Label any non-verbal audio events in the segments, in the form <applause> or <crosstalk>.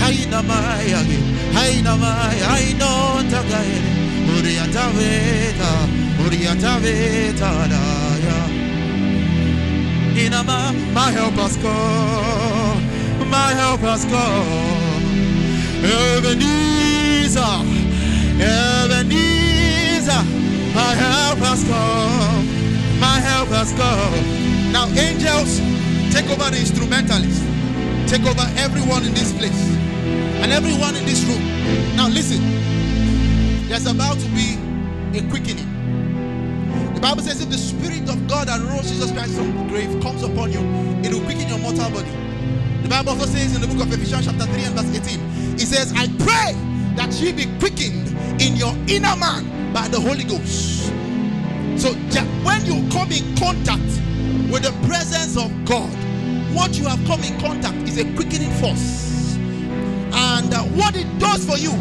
haina haina uriataveta daya. Inama, my help us go, my help us go. Ebenezer, Ebenezer, my help has come, my help has come. Now, angels, take over the instrumentalists, take over everyone in this place, and everyone in this room. Now, listen, there's about to be a quickening. The Bible says, if the Spirit of God that rose Jesus Christ from the grave comes upon you, it will quicken your mortal body. The Bible also says in the book of Ephesians, chapter 3 and verse 18, it says, I pray that ye be quickened in your inner man by the Holy Ghost. So when you come in contact with the presence of God, what you have come in contact is a quickening force. And uh, what it does for you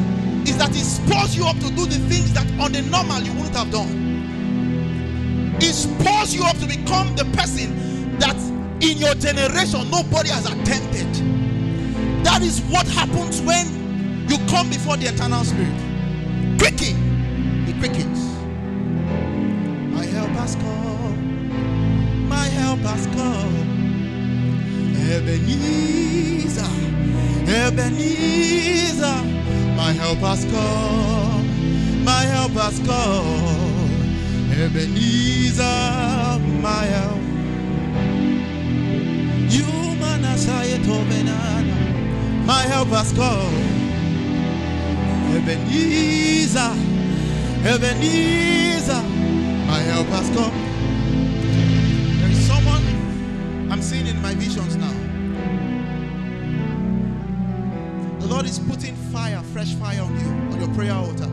is that it spurs you up to do the things that on the normal you wouldn't have done. It spurs you up to become the person that in your generation nobody has attempted. That is what happens when you come before the eternal spirit. Quicken, it quickens. My help has come. My help has come. Ebenezer, Ebenezer, my help has come. My help has come. Ebenezer, my help. You man tobenana. My help has come. Ebenezer, Ebenezer, my help has come. There is someone I'm seeing in my visions now. Lord is putting fire, fresh fire on you, on your prayer altar.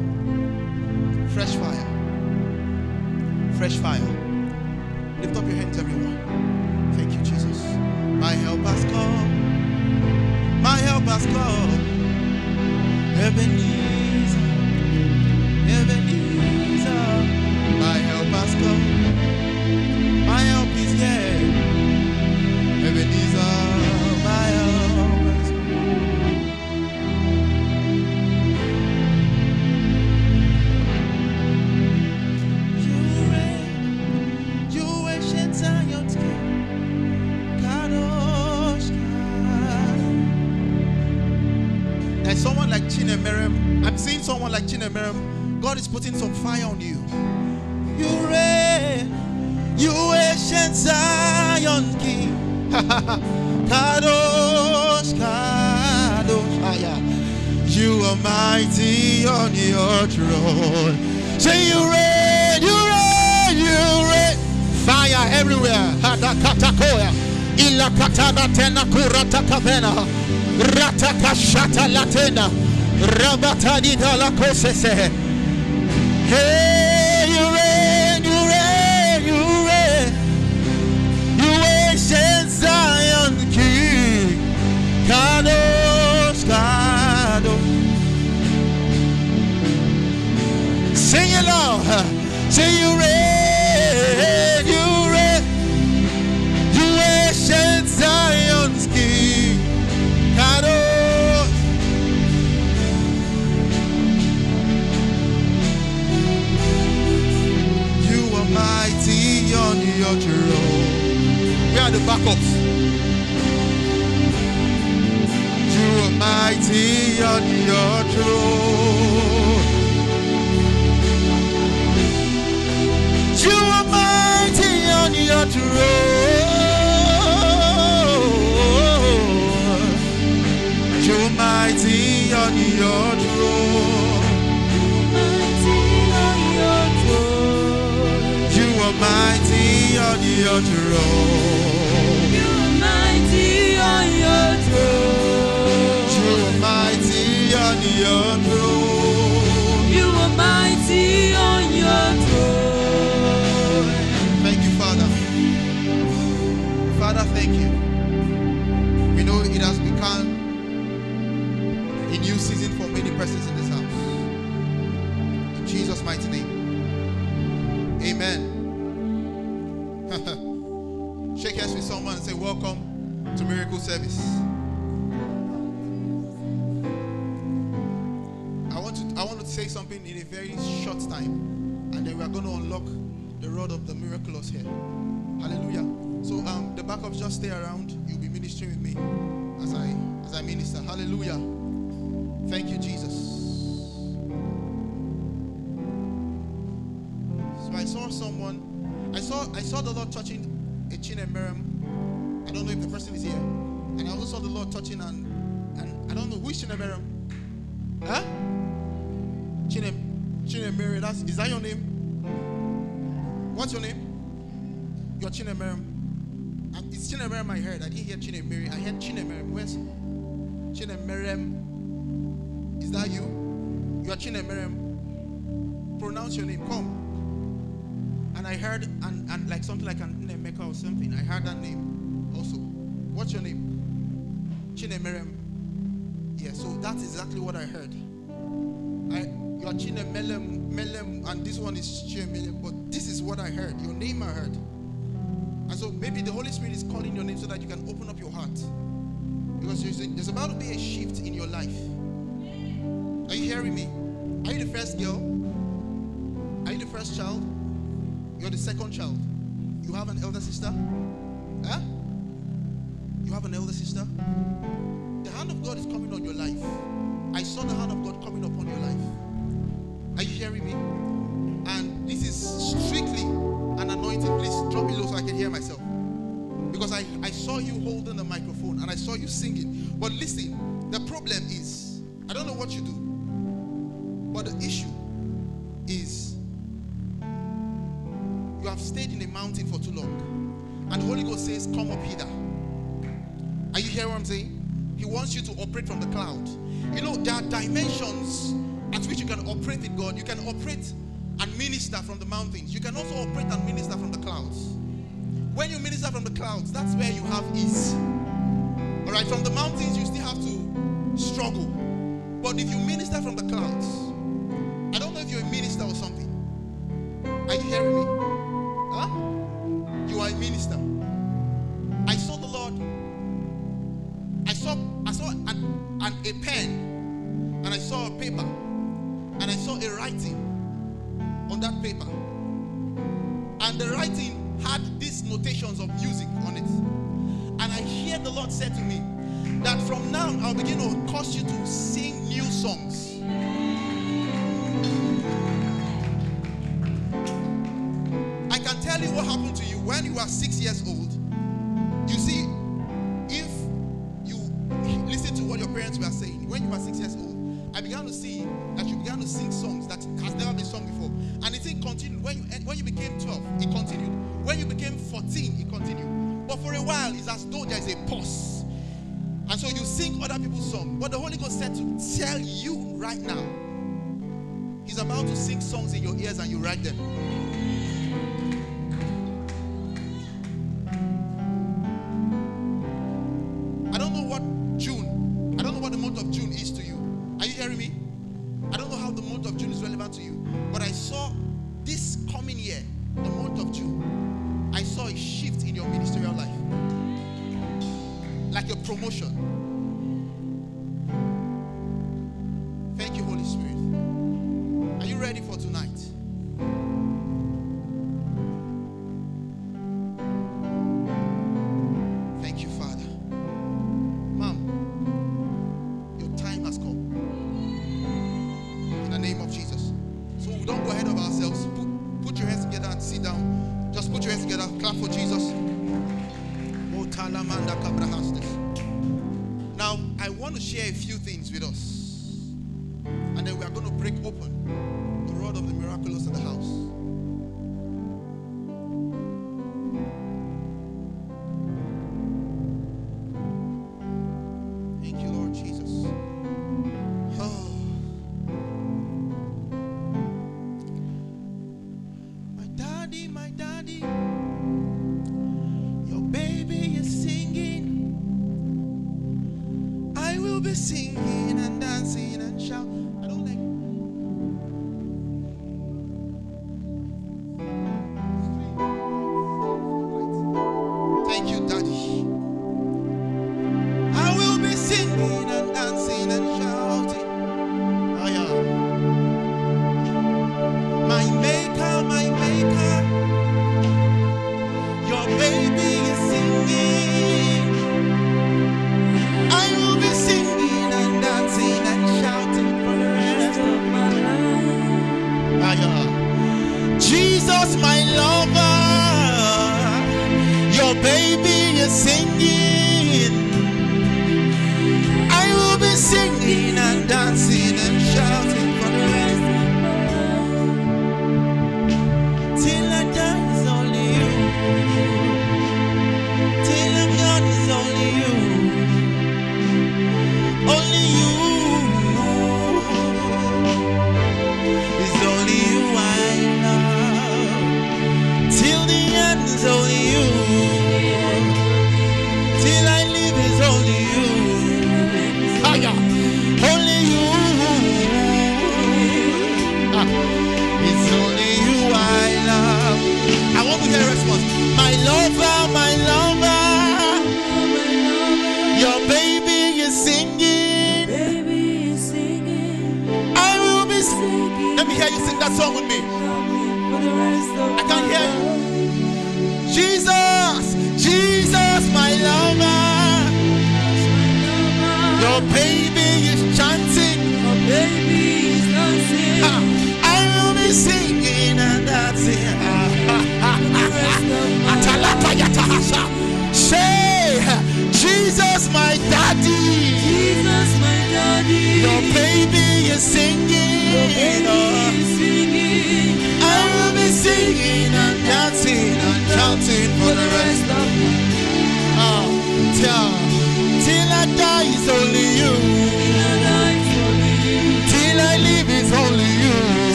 Fresh fire. Fresh fire. Lift up your hands, everyone. Thank you, Jesus. My help has come. My help has come. Ebenezer, Ebenezer, my help has come. God is putting some fire on you. You reign, you ancient Zion King. <laughs> Kadosh, Kadosh. Ah. You are mighty on your throne. Say you reign, you reign, you reign. Fire everywhere. Hadakatakoya. Ilakatana tena kurata kavena. Ratakashata latena. Rabatadida la kosese. Hey, you reign, you reign, you reign. You ancient Zion King. Sing it reign, backups? You are mighty on your throne. You are mighty on your throne. You are mighty on your throne. You are mighty on your throne. on your throne. You are mighty on your throne. Thank you, Father. Father, thank you. We know it has become a new season for many persons in this house. In Jesus' mighty name. Amen. <laughs> Shake hands with someone and say, Welcome to Miracle Service. Very short time, and then we are going to unlock the rod of the miraculous here. Hallelujah. So um the backups just stay around. You'll be ministering with me as I as I minister. Hallelujah. Thank you, Jesus. So I saw someone, I saw I saw the Lord touching a chin and. I don't know if the person is here. And I also saw the Lord touching and and I don't know is Chin Miriam. Huh? Chin Chin Miriam. That's is that your name? What's your name? You're Chin It's Chin I heard. I didn't hear Chin Miriam. I heard Chin Where's Chin Is that you? You are Chin Pronounce your name. Come. And I heard and, and like something like an Nemeka or something. I heard that name also. What's your name? Chine Yeah, so that's exactly what I heard. Are Melem Melem and this one is Melem, but this is what I heard. Your name I heard. And so maybe the Holy Spirit is calling your name so that you can open up your heart. Because there's, there's about to be a shift in your life. Are you hearing me? Are you the first girl? Are you the first child? You're the second child. You have an elder sister? Huh? You have an elder sister? The hand of God is coming on your life. I saw the hand of God coming upon your life. Are you hearing me? And this is strictly an anointing. Please drop me low so I can hear myself. Because I, I saw you holding the microphone and I saw you singing. But listen, the problem is, I don't know what you do. But the issue is you have stayed in a mountain for too long. And Holy Ghost says, Come up hither. Are you hearing what I'm saying? He wants you to operate from the cloud. You know, there are dimensions at which you can operate with God. You can operate and minister from the mountains. You can also operate and minister from the clouds. When you minister from the clouds, that's where you have ease. All right, from the mountains, you still have to struggle. But if you minister from the clouds, I don't know if you're a minister or something. Are you hearing me? Huh? You are a minister. I saw the Lord. I saw I saw an, an, a pen and I saw a paper notations of music on it. And I hear the Lord said to me that from now I'll begin to cause you to sing new songs. I can tell you what happened to you when you were six years old. Other. But the Holy Ghost said to tell you right now, He's about to sing songs in your ears and you write them.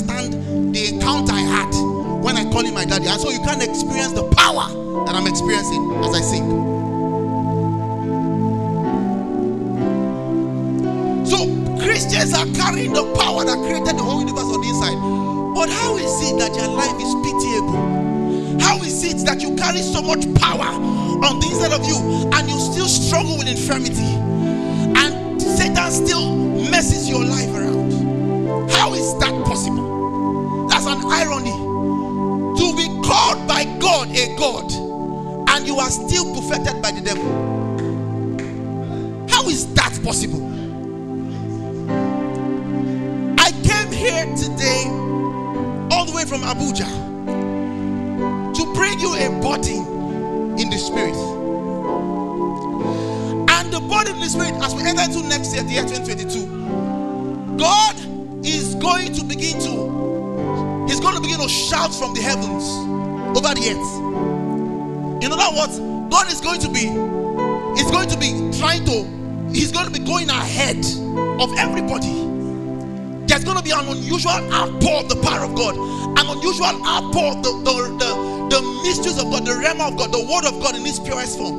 Understand the encounter I had when I call him my daddy. And so you can't experience the power that I'm experiencing as I sing. So Christians are carrying the power that created the whole universe on the inside. But how is it that your life is pitiable? How is it that you carry so much power on the inside of you and you still struggle with infirmity? And Satan still messes your life around. Possible? That's an irony. To be called by God a God and you are still perfected by the devil. How is that possible? I came here today, all the way from Abuja, to bring you a body in the spirit. And the body in the spirit, as we enter into next year, the year 2022, God going to begin to, He's going to begin to shout from the heavens over the earth. In other words, God is going to be, is going to be trying to, He's going to be going ahead of everybody there's going to be an unusual outpour of the power of God, an unusual outpour of the, the, the, the mysteries of God, the realm of God, the word of God in its purest form.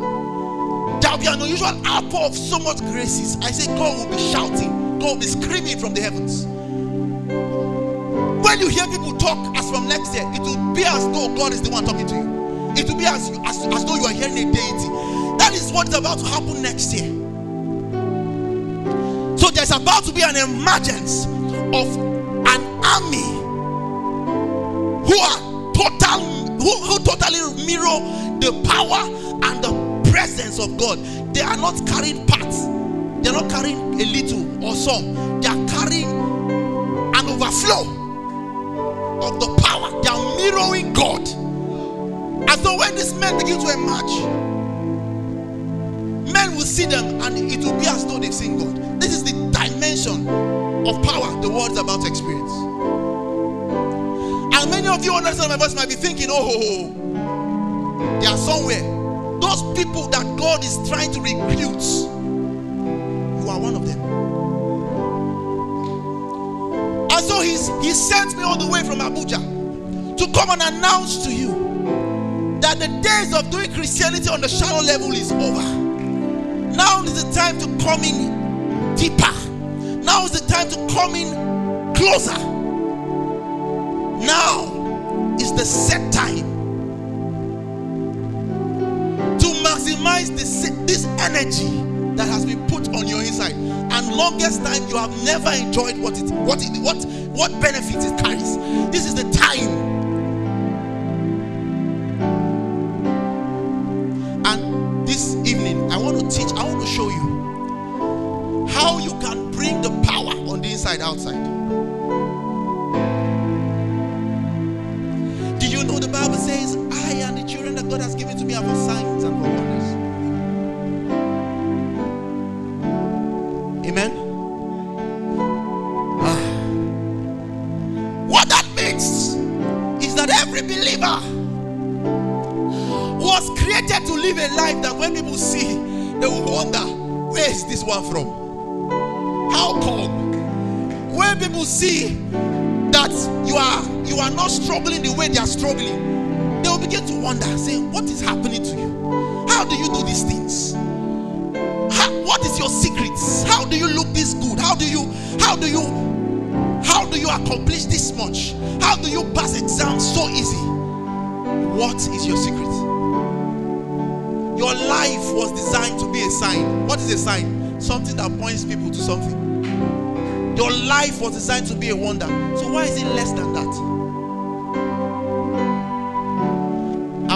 There will be an unusual outpour of so much graces. I say, God will be shouting, God will be screaming from the heavens. When you hear people talk as from next year, it will be as though God is the one talking to you. It will be as, as, as though you are hearing a deity. That is what is about to happen next year. So there's about to be an emergence of an army who are total who, who totally mirror the power and the presence of God. they are not carrying parts. They are not carrying a little or some. They are carrying an overflow of the power. They are mirroring God. And so when these men begin to emerge, men will see them and it will be as though they've seen God. This is the dimension of power the world is about to experience. And many of you understand my voice might be thinking, oh, they are somewhere. Those people that God is trying to recruit, you are one of them. So he's, he sent me all the way from Abuja to come and announce to you that the days of doing Christianity on the shallow level is over. Now is the time to come in deeper. Now is the time to come in closer. Now is the set time to maximize this, this energy that has been put on your inside. And longest time you have never enjoyed what it what it what what benefits it carries. This is the time. And this evening, I want to teach, I want to show you how you can bring the power on the inside outside. You are not struggling the way they are struggling, they will begin to wonder, saying, What is happening to you? How do you do these things? How, what is your secrets? How do you look this good? How do you how do you how do you accomplish this much? How do you pass exams so easy? What is your secret? Your life was designed to be a sign. What is a sign? Something that points people to something. Your life was designed to be a wonder. So why is it less than that?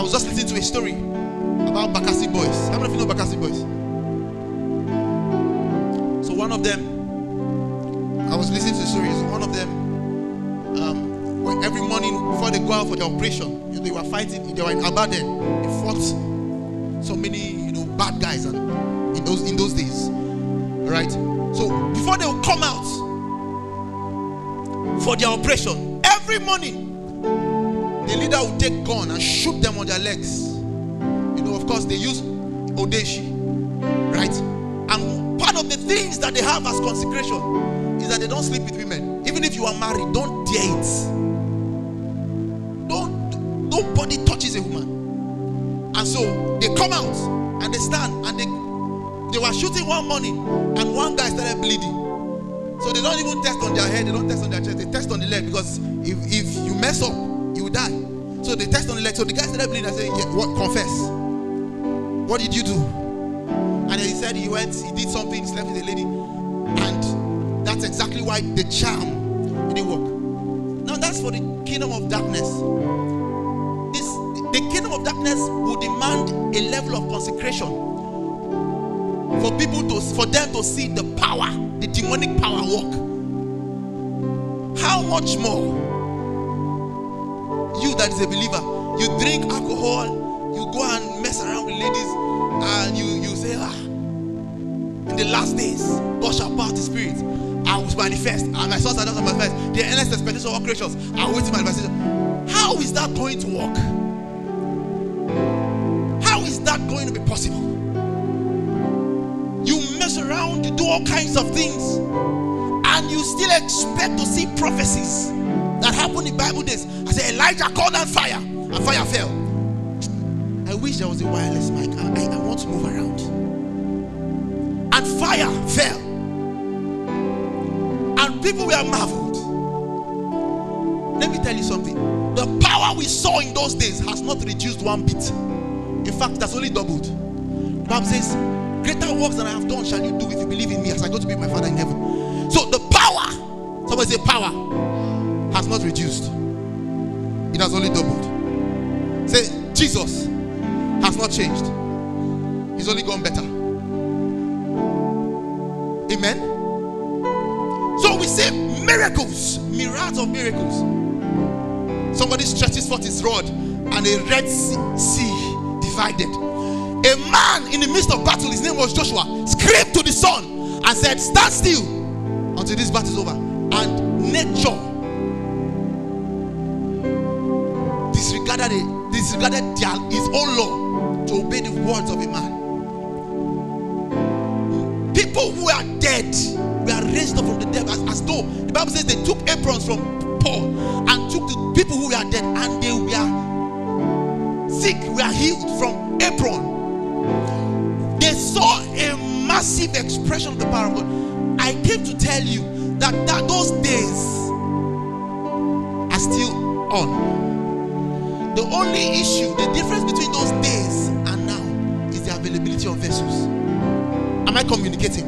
I was just listening to a story about Bakassi boys. How many of you know Bakassi boys? So one of them, I was listening to the story. So one of them, um, every morning before they go out for the operation, you know, they were fighting. They were in Abadan. They fought so many, you know, bad guys and in those in those days. All right. So before they will come out for their operation, every morning the leader will take gun and shoot them on their legs. You know, of course, they use Odeshi, right? And part of the things that they have as consecration is that they don't sleep with women. Even if you are married, don't dare it. Don't nobody touches a woman. And so they come out and they stand and they they were shooting one morning and one guy started bleeding. So they don't even test on their head, they don't test on their chest, they test on the leg because if, if you mess up, you will die. So they test on the leg. So the guy started bleeding. I said, yeah, What confess? What did you do? And he said he went, he did something, he slept with a lady, and that's exactly why the charm didn't work. Now that's for the kingdom of darkness. This the kingdom of darkness will demand a level of consecration for people to for them to see the power, the demonic power work. How much more you that is a believer, you drink alcohol, you go and mess around with ladies, and you you say, ah, in the last days, God shall out the spirit. I will manifest, and my sons are not manifest. The endless expectation of all creatures are waiting manifestation. How is that going to work? How is that going to be possible? You mess around, you do all kinds of things, and you still expect to see prophecies that happened in Bible days. I said Elijah called down fire, and fire fell. I wish there was a wireless mic. I, I, I want to move around. And fire fell. And people were marveled. Let me tell you something. The power we saw in those days has not reduced one bit. In fact, that's only doubled. The Bible says, Greater works than I have done shall you do if you believe in me as I go to be my Father in heaven. So the power, somebody say power, has not reduced. It has only doubled. Say Jesus has not changed. He's only gone better. Amen. So we see miracles, myriads of miracles. Somebody stretches forth his rod, and a red sea divided. A man in the midst of battle, his name was Joshua, screamed to the sun and said, Stand still until this battle is over. And nature disregarded their, his own law to obey the words of a man. People who are dead were raised up from the dead as, as though the Bible says they took aprons from Paul and took the people who were dead and they were sick, were healed from apron. They saw a massive expression of the power of God. I came to tell you that, that those days are still on. The only issue, the difference between those days and now is the availability of vessels. Am I communicating?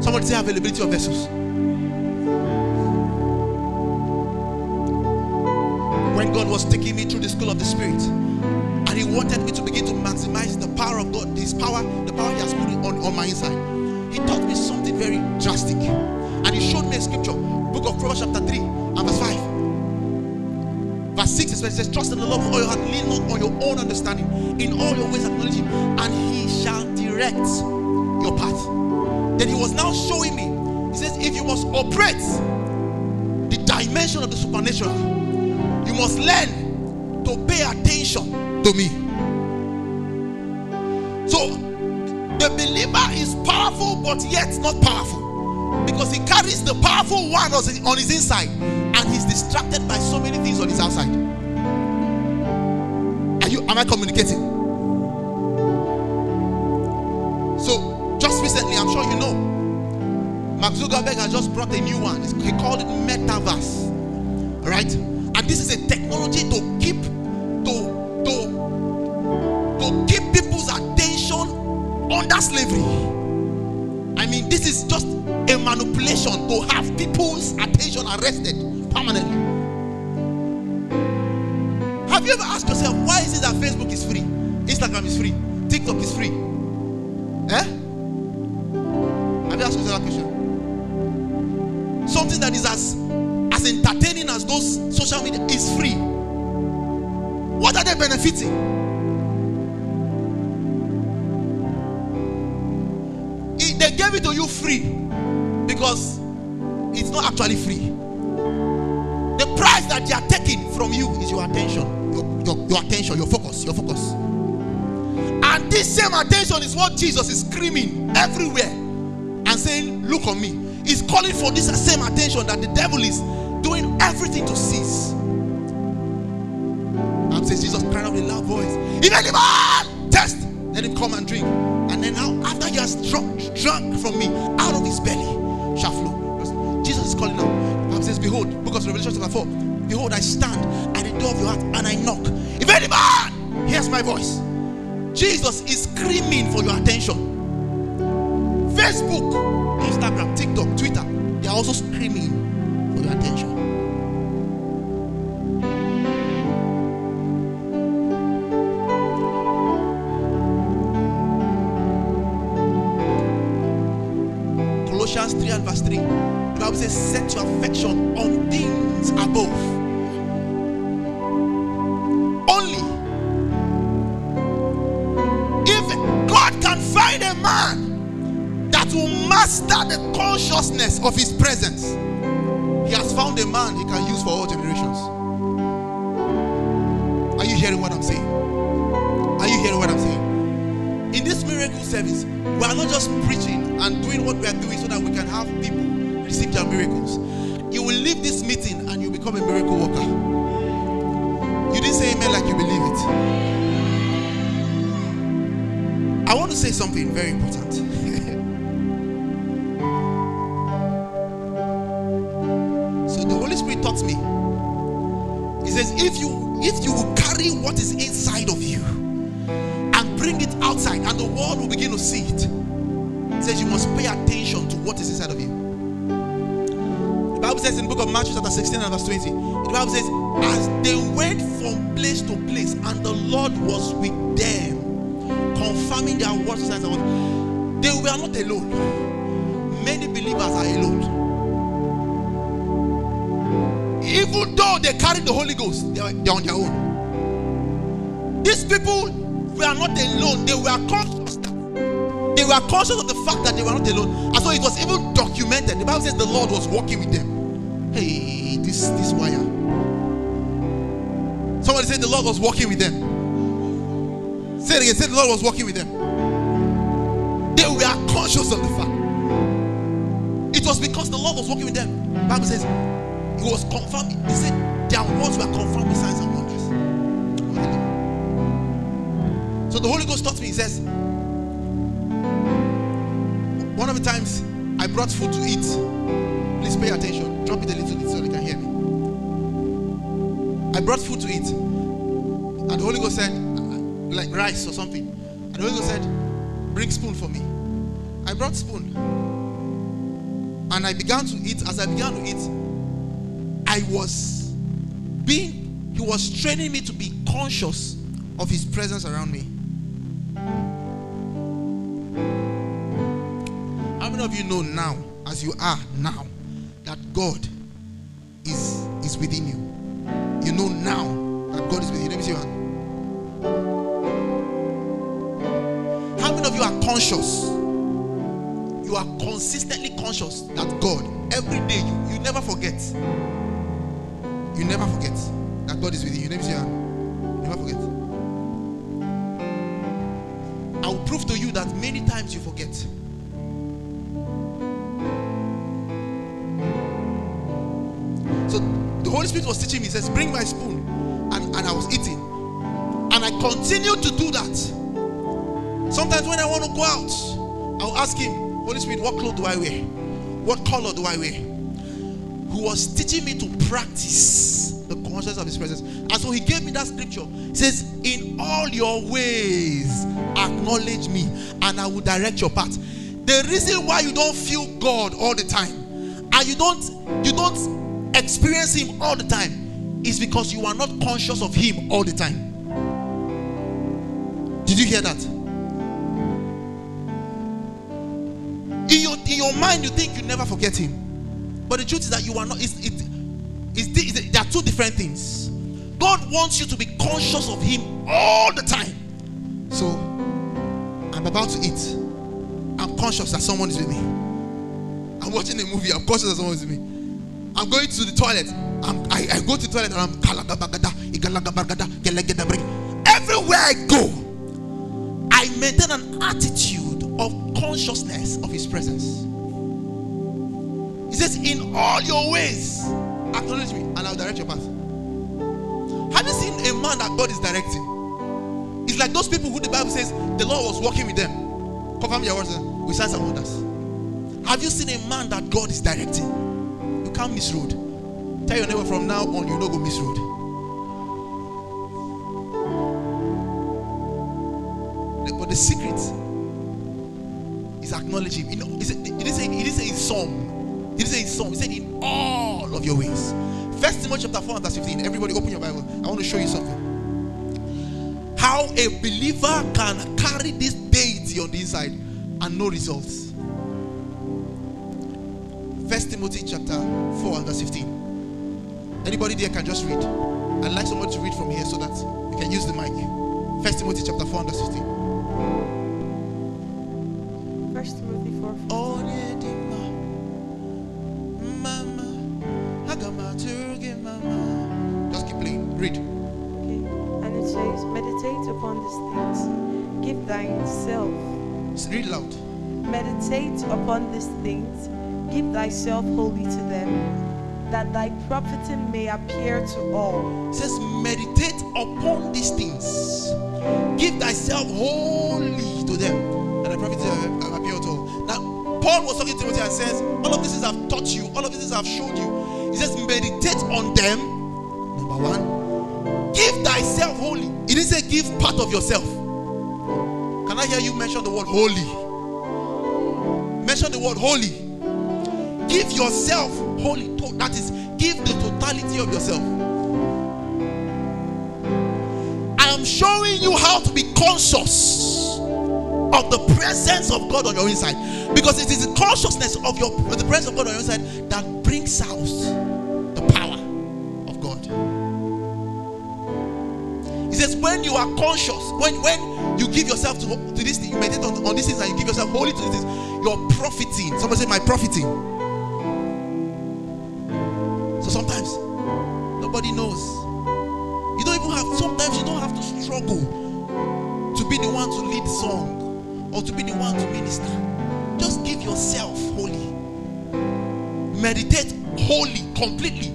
Somebody say availability of vessels. When God was taking me through the school of the Spirit, and He wanted me to begin to maximize the power of God, His power, the power He has put on, on my inside, He taught me something very drastic. And He showed me a scripture, book of Proverbs, chapter 3, and verse 5. Verse 6 is where it says, Trust in the Lord with all your heart, lean not on your own understanding. In all your ways acknowledge him, and he shall direct your path. Then he was now showing me. He says, if you must operate the dimension of the supernatural, you must learn to pay attention to me. So the believer is powerful, but yet not powerful. Because he carries the powerful one on his- inside he's distracted by so many things on his outside. Are you am I communicating? So just recently, I'm sure you know, Mark Zuckerberg has just brought a new one. He called it metaverse. Right? And this is a technology to keep to to to keep people's attention under slavery. I mean, this is just a manipulation to have people's attention arrested permanently. Have you ever asked yourself why is it that Facebook is free, Instagram is free, TikTok is free? Eh? Have you asked yourself that question? Something that is as as entertaining as those social media is free. What are they benefiting? It- they gave it to you free because it's not actually free. That they are taking from you is your attention, your, your, your attention, your focus, your focus. And this same attention is what Jesus is screaming everywhere and saying, Look on me. He's calling for this same attention that the devil is doing everything to seize. And says Jesus crying out with a loud voice, If any man test, let him come and drink. And then now, after he has drunk, drunk from me, out of his belly shall flow. Jesus is calling out. Bible says, Behold, book of Revelation chapter 4. Behold, I stand at the door of your heart and I knock. If any man hears my voice, Jesus is screaming for your attention. Facebook, Instagram, TikTok, Twitter, they are also screaming for your attention. Colossians 3 and verse 3. The Bible says, Set your affection on things above. Amen like you believe it. I want to say something very important. <laughs> so the Holy Spirit taught me. He says, if you if you will carry what is inside of you and bring it outside, and the world will begin to see it. He says you must pay attention to what is inside of you. The Bible says in the book of Matthew, chapter 16 and verse 20, the Bible says, as they went from place to place, and the Lord was with them, confirming their words. wonders." Oh, they were not alone. Many believers are alone. Even though they carry the Holy Ghost, they are, they are on their own. These people were not alone. They were conscious. They were conscious of the fact that they were not alone. And so it was even documented. The Bible says the Lord was walking with them. Hey, this this wire. Somebody said the Lord was walking with them. Say it again. Say the Lord was walking with them. They were conscious of the fact. It was because the Lord was walking with them. Bible says it was confirmed. He said their words were confirmed with signs and wonders. So the Holy Ghost taught me. He says, one of the times I brought food to eat. Please pay attention. Drop it a little bit so they can hear me. I brought food to eat, and the Holy Ghost said, like rice or something. And the Holy Ghost said, bring spoon for me. I brought spoon. And I began to eat. As I began to eat, I was being, he was training me to be conscious of his presence around me. How many of you know now, as you are now, that God is, is within you? You know now that God is with you. Let me see your hand. How many of you are conscious? You are consistently conscious that God, every day, you, you never forget. You never forget that God is with you. Let me see your hand. Never forget. I will prove to you that many times you forget. Holy Spirit was teaching me. He says, Bring my spoon. And, and I was eating. And I continued to do that. Sometimes when I want to go out, I'll ask him, Holy Spirit, what clothes do I wear? What color do I wear? Who was teaching me to practice the consciousness of his presence. And so he gave me that scripture. He says, In all your ways, acknowledge me, and I will direct your path. The reason why you don't feel God all the time, and you don't you don't experience him all the time, is because you are not conscious of him all the time. Did you hear that? In your, in your mind, you think you never forget him. But the truth is that you are not. It's, it, it's, it's, there are two different things. God wants you to be conscious of Him all the time. So, I'm about to eat. I'm conscious that someone is with me. I'm watching a movie. I'm conscious that someone is with me. I'm going to the toilet. I, I go to the toilet and I'm everywhere I go. I maintain an attitude of consciousness of His presence. He says, In all your ways, acknowledge me, and I'll direct your path. Have you seen a man that God is directing? It's like those people who the Bible says the Lord was walking with them. Confirm your words with signs and wonders. Have you seen a man that God is directing? Can't miss road. Tell your neighbor from now on, you no go miss road. But the secret is acknowledging. You know, he didn't say he didn't say in some. He didn't say in some. He said in all of your ways. First Timothy chapter 4 and verse 15. Everybody open your Bible. I want to show you something. How a believer can carry this deity on the inside and no results. Timothy chapter 4 and verse 15. Anybody there can just read. I'd like someone to read from here so that you can use the mic. First Timothy chapter 4 and verse 15. First Timothy 4. Oh, Nedima, Mama, Hagamaturge, Mama. Just keep playing. Read. Okay. And it says, Meditate upon these things. Give thyself. Read loud. Meditate upon these things. Give thyself wholly to them, that thy profiting may appear to all. It says, meditate upon these things. Give thyself wholly to them. And the prophet uh, appear to all. Now, Paul was talking to Timothy and says, All of these things I've taught you, all of these things I've showed you. He says, meditate on them. Number one. Give thyself wholly. He didn't say give part of yourself. Can I hear you mention the word wholly? Mention the word wholly. Give yourself wholly. That is, give the totality of yourself. I am showing you how to be conscious of the presence of God on your inside. Because it is the consciousness of your of the presence of God on your inside that brings out the power of God. He says, when you are conscious, when when you give yourself to, to this thing, you meditate on, on these things and you give yourself wholly to this, you're profiting. Somebody say, My profiting. So sometimes nobody knows. You don't even have sometimes you don't have to struggle to be the one to lead the song or to be the one to minister. Just give yourself wholly. Meditate wholly, completely.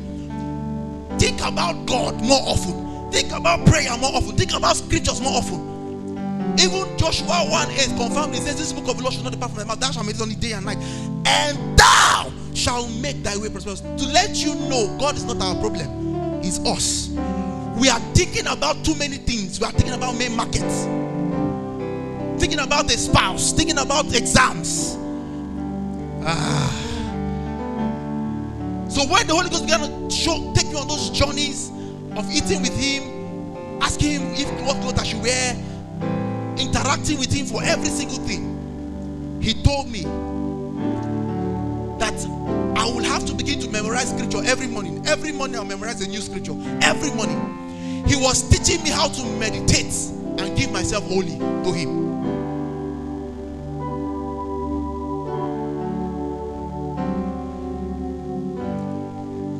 Think about God more often. Think about prayer more often. Think about scriptures more often. Even Joshua 1 8 confirmed, he says, This book of the law shall not depart from thy mouth, thou shalt meditate on it day and night, and thou shalt make thy way prosperous. To let you know, God is not our problem, it's us. We are thinking about too many things. We are thinking about main markets thinking about a spouse, thinking about exams. Ah. So when the Holy Ghost began to show, take you on those journeys of eating with Him, asking Him if what clothes I should wear, interacting with Him for every single thing, He told me I will have to begin to memorize scripture every morning. Every morning I'll memorize a new scripture. Every morning. He was teaching me how to meditate and give myself wholly to Him.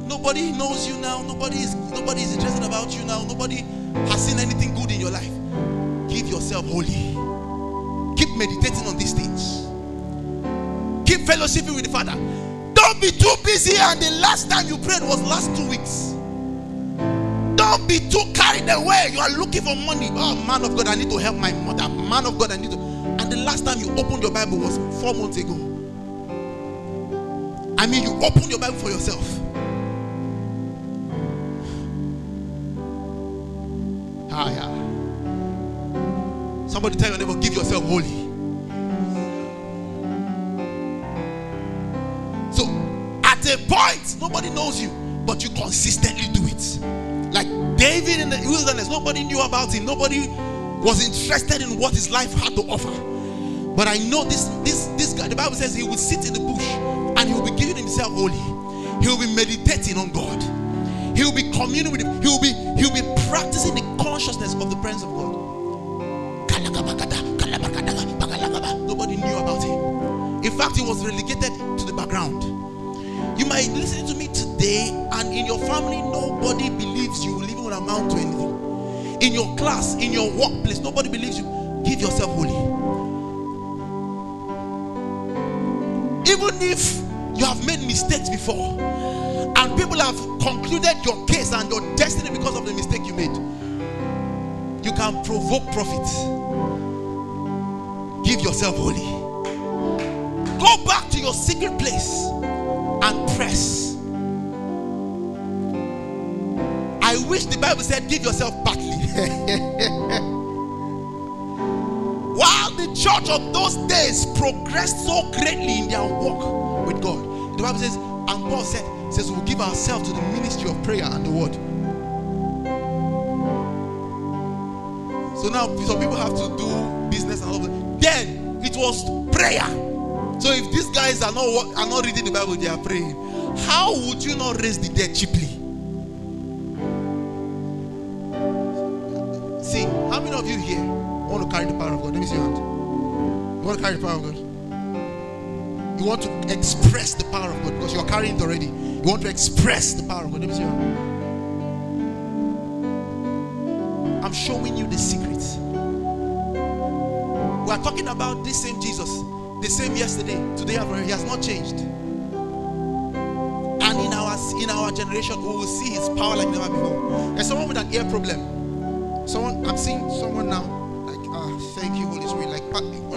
Nobody knows you now. Nobody is nobody is interested about you now. Nobody has seen anything good in your life. Give yourself wholly. Keep meditating on these things. Keep fellowshipping with the Father. Don't be too busy, and the last time you prayed was last two weeks. Don't be too carried away. You are looking for money. Oh, man of God, I need to help my mother. Man of God, I need to. And the last time you opened your Bible was four months ago. I mean, you opened your Bible for yourself. Ah, yeah. Somebody tell your neighbor, give yourself wholly. Nobody knows you, but you consistently do it. Like David in the wilderness, nobody knew about him, nobody was interested in what his life had to offer. But I know this this this guy, the Bible says he will sit in the bush and he will be giving himself wholly. He will be meditating on God. He will be communing with him. He will be he will be practicing the consciousness of the presence of God. Nobody knew about him. In fact, he was relegated to the background. You might listen to me today, and in your family, nobody believes you will even amount to anything. In your class, in your workplace, nobody believes you. Give yourself wholly. Even if you have made mistakes before, and people have concluded your case and your destiny because of the mistake you made, you can provoke profit. Give yourself wholly. Go back to your secret place and press. I wish the Bible said, Give yourself partly. <laughs> While the church of those days progressed so greatly in their walk with God, the Bible says, and Paul said, says we'll give ourselves to the ministry of prayer and the word. So now some people have to do business and all that. Then it was prayer. So if these guys are not are not reading the Bible, they are praying. How would you not raise the dead cheaply? See, how many of you here want to carry the power of God? Let me see your hand. You want to carry the power of God? You want to express the power of God because you're carrying it already. You want to express the power of God. Let me see your hand. I'm showing you the secrets. We are talking about this same Jesus, the same yesterday, today, he has not changed. And in our in our generation, we will see his power like never before. There's someone with an ear problem. Someone I'm seeing someone now, like ah, thank you, Holy Spirit, like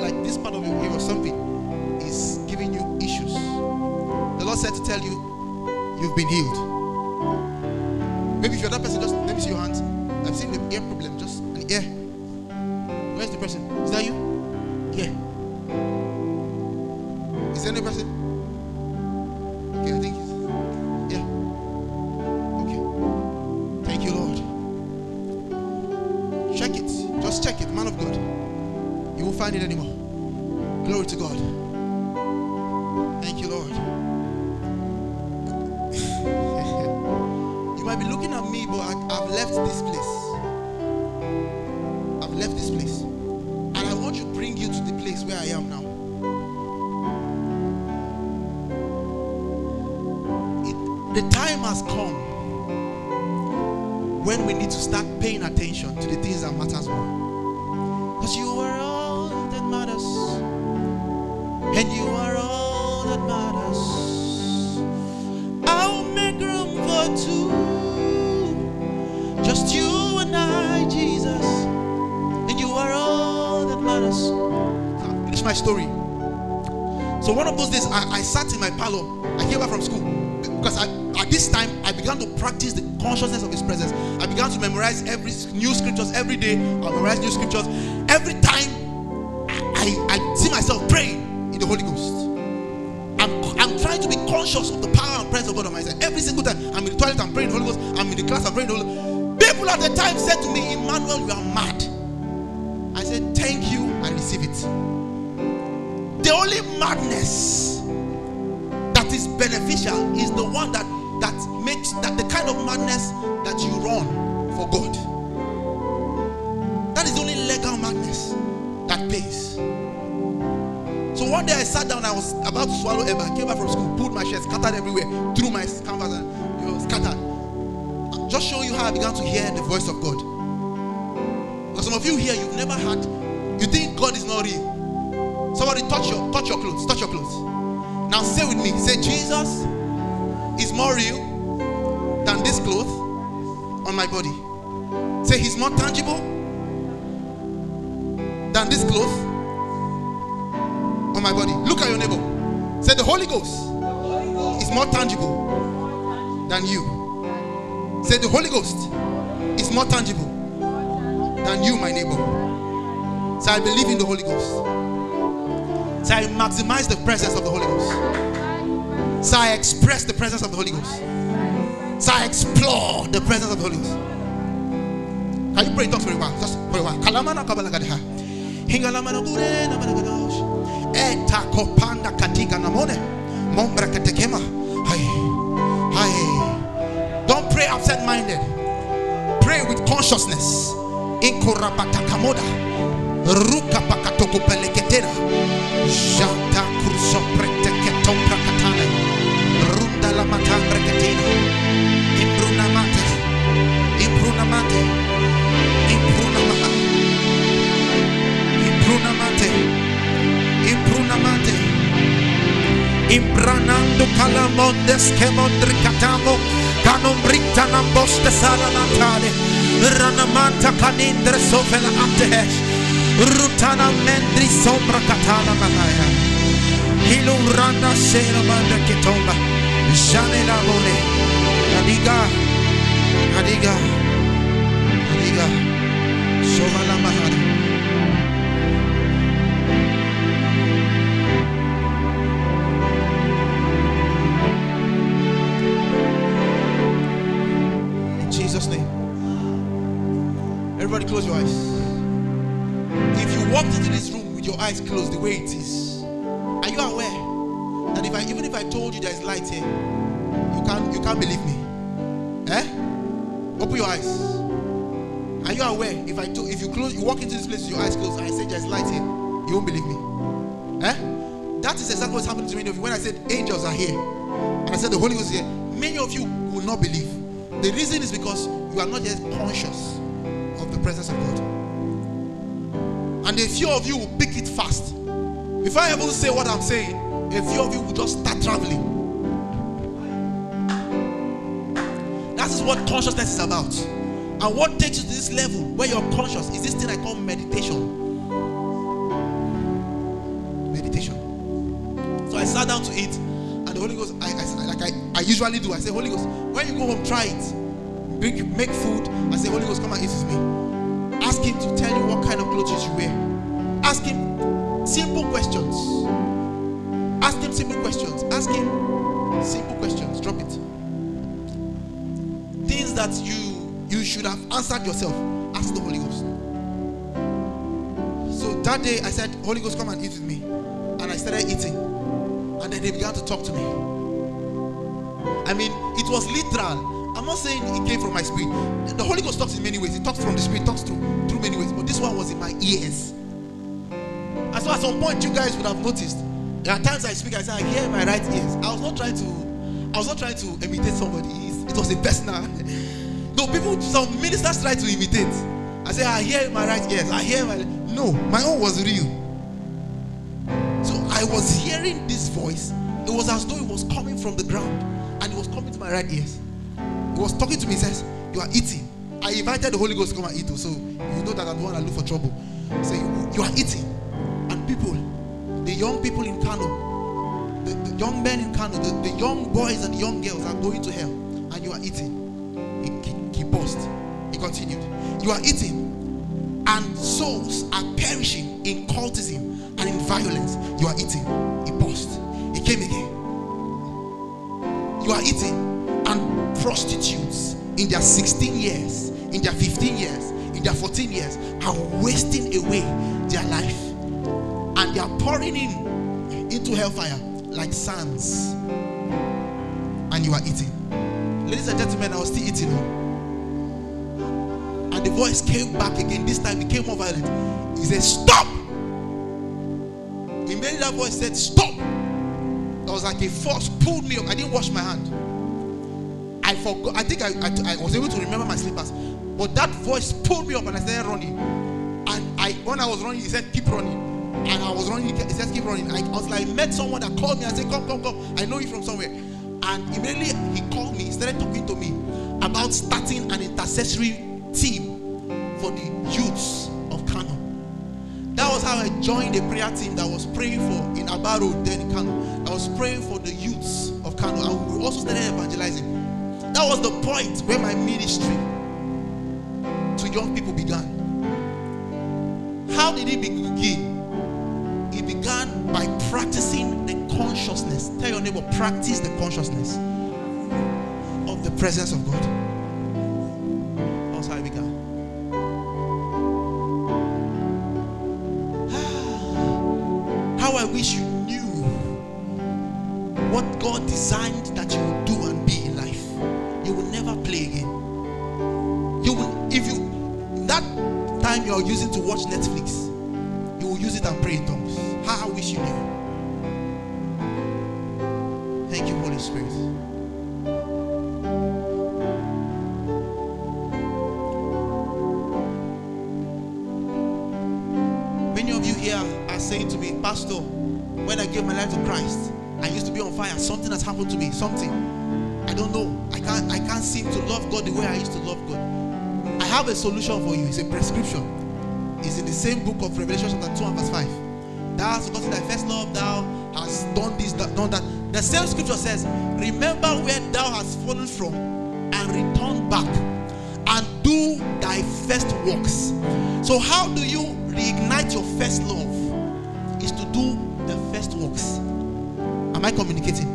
like this part of your ear or something is giving you issues. The Lord said to tell you, you've been healed. Maybe if you're that person, just let me see your hands. I've seen the ear problem, just finish my story. So one of those days, I, I sat in my parlor. I came back from school because I, at this time I began to practice the consciousness of His presence. I began to memorize every new scriptures every day. I memorize new scriptures every time. I, I, see myself praying in the Holy Ghost. I'm, I'm trying to be conscious of the power and presence of God on my side. Every single time I'm in the toilet, I'm praying the Holy Ghost. I'm in the class, I'm praying the Holy Ghost. People at the time said to me, Emmanuel, you are mad. I said, Thank you, I receive it. The only madness that is beneficial is the one that that makes that the kind of madness that you run for God. That is the only legal madness that pays. So one day I sat down, I was about to swallow. I came back from school, pulled my shirt, scattered everywhere, threw my canvas and you know, scattered. Just showing you how I began to hear the voice of God. Because some of you here, you've never had, you think God is not real. Somebody touch your touch your clothes, touch your clothes. Now say with me, say Jesus is more real than this cloth on my body. Say he's more tangible than this cloth on my body. Look at your neighbor. Say the Holy Ghost is more tangible than you. Say the Holy Ghost is more tangible than you, my neighbor. Say I believe in the Holy Ghost. Say I maximize the presence of the Holy Ghost. So I express the presence of the Holy Ghost. So I explore the presence of the Holy Ghost. Can you pray in tongues for a while? Just for a while. Kalamana kabalagadeha. Hingalamana gure na. Eta kopanda katika namone. Mombra katekema. Hai. Hai. Don't pray absent-minded. Pray with consciousness. Inkorabata kamoda. Ruka pakatoko Shanta curso prete che topra catane, runda la matambre che tina, imbrunamate, imbrunamate, imbrunamate, imbrunamate, imbrunamate, imbranando calamondes che mondricatamo, canombrita namboste sala natale, ranamanta canindre sovela atesh, Rutana mendri sombra katana mahaya. Hilurana sela manda ketomba. Jane la mone. Adiga. Adiga. Adiga. Soma la mahara. In Jesus' name. Everybody close your eyes. Walked into this room with your eyes closed the way it is, are you aware that if I even if I told you there is light here, you can't you can't believe me? Eh? Open your eyes. Are you aware if I told if you close you walk into this place with your eyes closed and I say there's light here, you won't believe me? Eh? That is exactly what's happening to many of you. When I said angels are here, and I said the Holy Ghost is here, many of you will not believe. The reason is because you are not yet conscious of the presence of God. And a few of you will pick it fast. If I even say what I'm saying, a few of you will just start traveling. That is what consciousness is about. And what takes you to this level where you're conscious is this thing I call meditation. Meditation. So I sat down to eat, and the Holy Ghost, I, I like I, I usually do. I say, Holy Ghost, when you go home, try it. Bring, make food. I say, Holy Ghost, come and eat with me. Ask him to tell you what kind of clothes you wear. Ask him simple questions. Ask him simple questions. Ask him simple questions. Drop it. Things that you you should have answered yourself. Ask the Holy Ghost. So that day I said, Holy Ghost, come and eat with me. And I started eating. And then they began to talk to me. I mean, it was literal. I'm not saying it came from my spirit. The Holy Ghost talks in many ways. It talks from the spirit, talks through through many ways. But this one was in my ears. And so at some point, you guys would have noticed. There are times I speak, I say, I hear my right ears. I was not trying to, I was not trying to imitate somebody. It was a personal. <laughs> no, people, some ministers try to imitate. I say, I hear my right ears. I hear my. No, my own was real. So I was hearing this voice. It was as though it was coming from the ground and it was coming to my right ears. Was talking to me. He says, You are eating. I invited the Holy Ghost to come and eat. Oh, so you know that I'm the one that look for trouble. So You are eating. And people, the young people in Kano, the, the young men in Kano, the, the, young boys and young girls are going to hell. And you are eating. He, he, he. He continued. You are eating. And souls are perishing in cultism and in violence. You are eating. He paused. He came again. You are eating. And prostitutes in their 16 years, in their 15 years, in their 14 years are wasting away their life. And they are pouring in into hellfire like sands. And you are eating. Ladies and gentlemen, I was still eating. Oh. And the voice came back again. This time it came more violent. He said, Stop! Immediately that voice said, Stop! It was like a force pulled me up. I didn't wash my hand. I forgot. I think I, I, I, was able to remember my slippers. But that voice pulled me up and I started running. And I when I was running, he said, Keep running. And I was running, he said, Keep running. I, I was like, I met someone that called me and said, Come, come, come. I know you from somewhere. And immediately he called me, he started talking to me about starting an intercessory team for the youths of Kano. That was how I joined a prayer team that was praying for in Abaro, then in Kano. I was praying for the youths of Kano. And we also started evangelizing. That was the point where my ministry to young people began. How did it begin? It began by practicing the consciousness. Tell your neighbor, practice the consciousness of the presence of God. That's how it began. Ah. How I wish you knew what God designed that you time you are using to watch Netflix, you will use it and pray in tongues. How I wish you knew. Thank you, Holy Spirit. Many of you here are saying to me, Pastor, when I gave my life to Christ, I used to be on fire. Something has happened to me. Something. I don't know. I can't I can't seem to love God the way I used to love God. I have a solution for you. It's a prescription. It's in the same book of Revelation chapter 2 and verse 5. That's because thy first love, thou has done this, that, done that. The same scripture says, Remember where thou hast fallen from and return back and do thy first works. So, how do you reignite your first love? Is to do the first works. Am I communicating?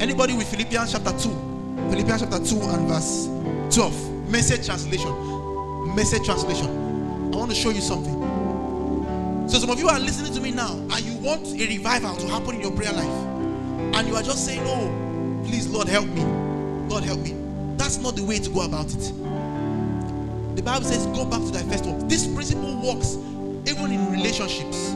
Anybody with Philippians chapter 2? Philippians chapter 2 and verse 12. Message translation. Message translation. I want to show you something. So, some of you are listening to me now and you want a revival to happen in your prayer life. And you are just saying, Oh, please, Lord, help me. Lord, help me. That's not the way to go about it. The Bible says, Go back to thy first work. This principle works even in relationships,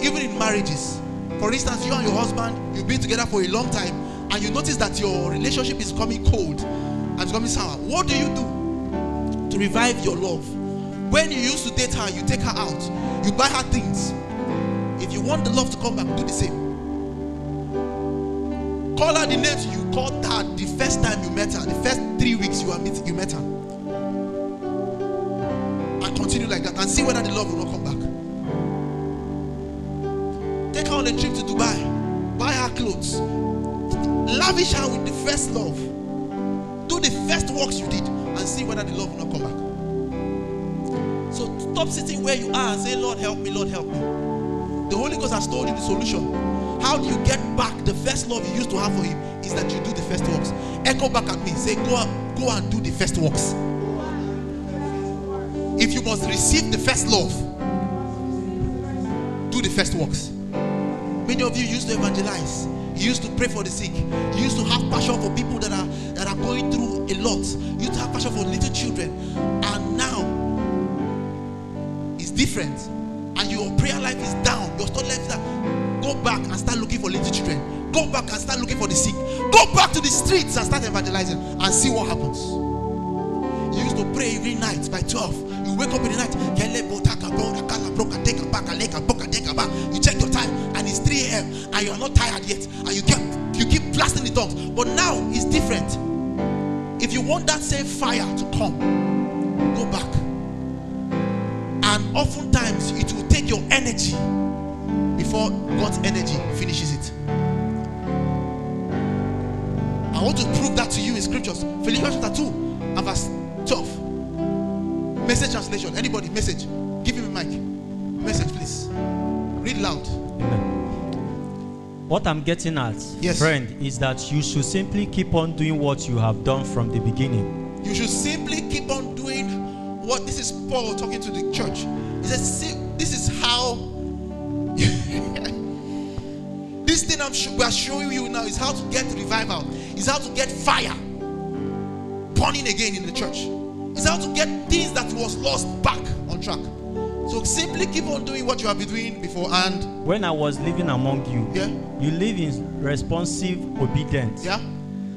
even in marriages. For instance, you and your husband, you've been together for a long time, and you notice that your relationship is coming cold and it's coming sour. What do you do to revive your love? When you used to date her, you take her out, you buy her things. If you want the love to come back, do the same. Call her the names you called her the first time you met her, the first three weeks you meeting, you met her. And continue like that and see whether the love will not come back. Take her on a trip to Dubai, buy her clothes, lavish her with the first love. Do the first works you did and see whether the love will not come back. Stop sitting where you are and say, Lord, help me, Lord, help me. The Holy Ghost has told you the solution. How do you get back the first love you used to have for Him? Is that you do the first works. Echo back at me. Say, go, go and do the first works. If you must receive the first love, do the first works. Many of you used to evangelize. You used to pray for the sick. You used to have passion for people that are that are going through a lot. You used to have passion for little children. And now different. And your prayer life is down. Your thought life is down. Go back and start looking for little children. Go back and start looking for the sick. Go back to the streets and start evangelizing and see what happens. You used to pray every night by 12. You wake up in the night. You check your time and it's 3 a.m. and you're not tired yet. And you keep you keep blasting the tongues. But now it's different. If you want that same fire to come, go back. Oftentimes it will take your energy before God's energy finishes it. I want to prove that to you in scriptures. Philippians chapter 2 and verse 12. Message translation. Anybody, message. Give him a mic. Message, please. Read loud. Amen. What I'm getting at, Yes. friend, is that you should simply keep on doing what you have done from the beginning. You should simply keep on doing what this is Paul talking to the church. He says, "See, this is how <laughs> this thing I'm sho- we are showing you now is how to get revival, is how to get fire burning again in the church, is how to get things that was lost back on track. So simply keep on doing what you have been doing before, and When I was living among you, yeah, you live in responsive obedience. yeah.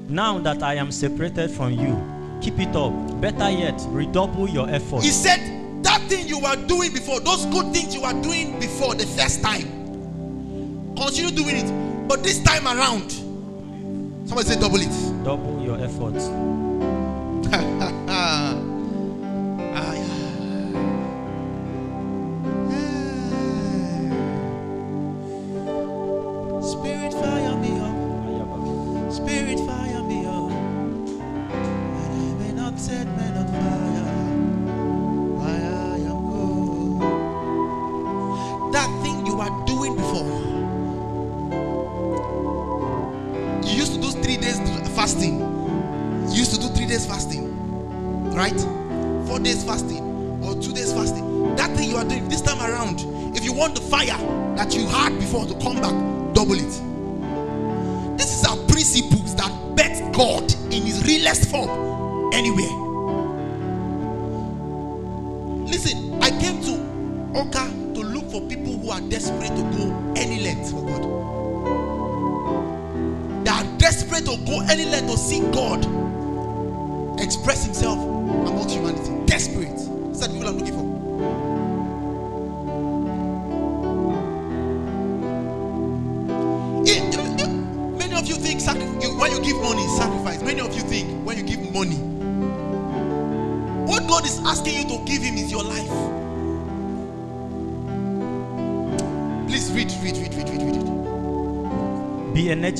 Now that I am separated from you, keep it up. Better yet, redouble your efforts. He said that thing you were doing before, those good things you were doing before the first time, continue doing it. But this time around, somebody say double it. Double your efforts. Ah, yeah. Spirit fire me up, Spirit fire that you had before to come back,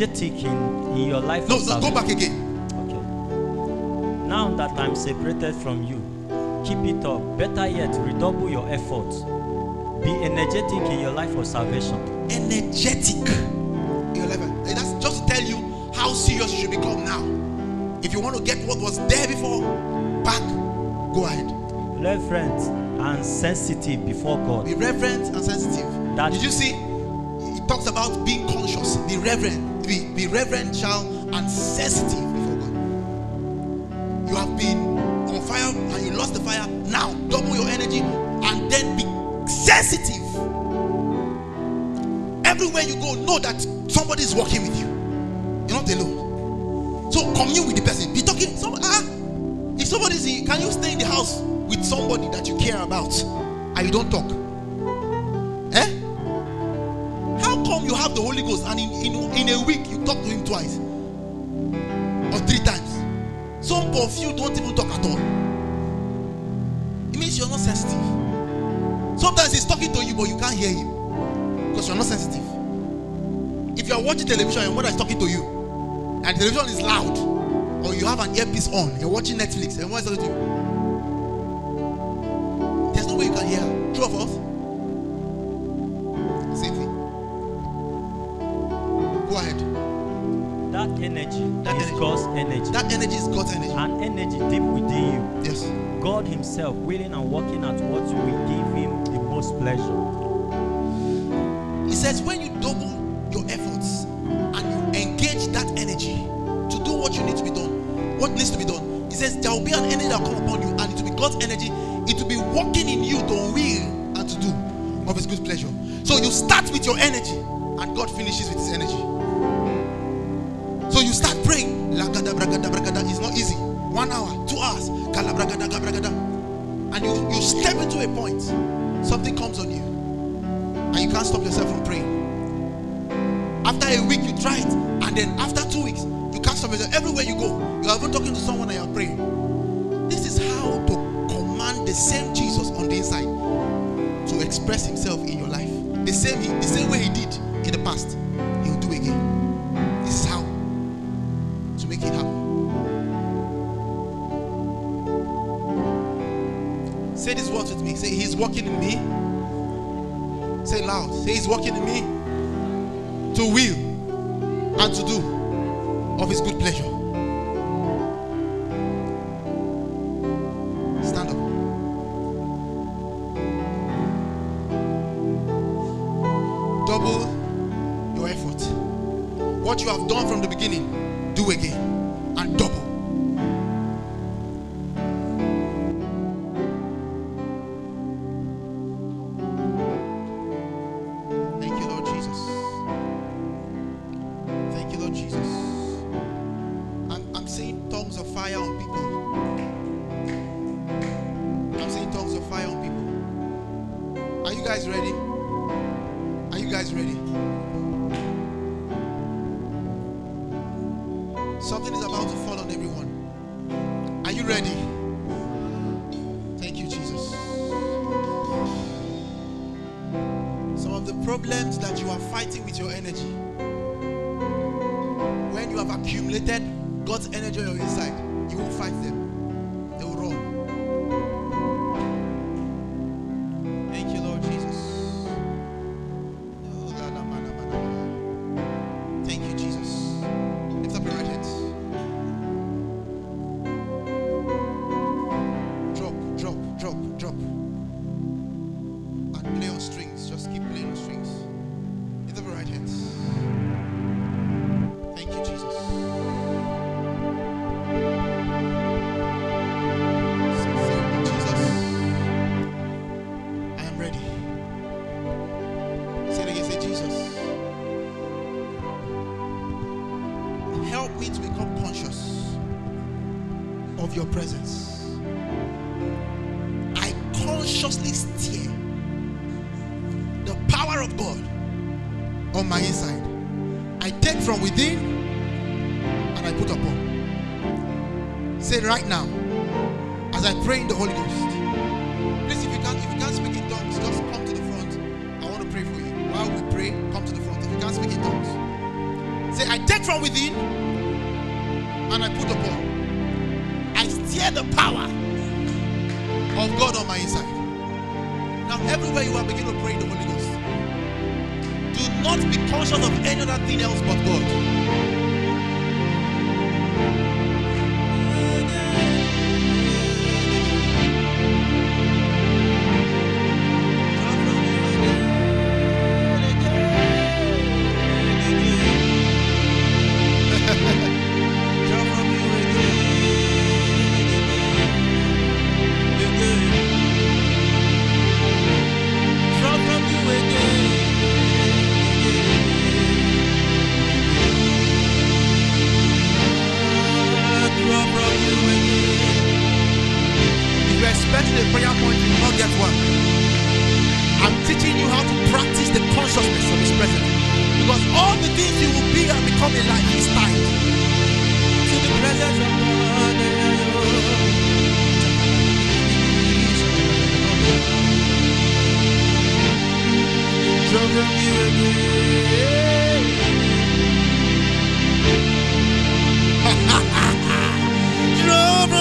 energetic in, in your life. No, no, go back again. Okay. Now that I'm separated from you, keep it up. Better yet, redouble your efforts. Be energetic in your life of salvation. energetic in your life. That's just to tell you how serious you should become now. If you want to get what was there before back, go ahead. Reverent and sensitive before God. Be reverent and sensitive. That- Did you see? It talks about being conscious. Be reverent. Be, reverential and sensitive before God. You have been on fire and you lost the fire. Now double your energy and then be sensitive. Everywhere you go, know that somebody is working with you. You're not alone. So commune with the person. Be talking. Some, ah, if somebody's can you stay in the house with somebody that you care about and you don't talk? television and mother is talking to you, and television is loud, or you have an earpiece on, you're watching Netflix, and what is talking to you? There's no way you can hear. Two of us? Same thing. Go ahead. That energy that is energy. God's energy. That energy is God's energy. An energy deep within you. Yes. God Himself willing and working at what will give Him the most pleasure. He says, when energy, it will be working in you to will and to do of His good pleasure. So you start with your energy. Say these words with me. Say, He's working in me. Say loud. Say, He's working in me to will and to do of His good pleasure. Stand up. Double your effort. What you have done from the beginning, do again.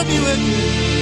be with me.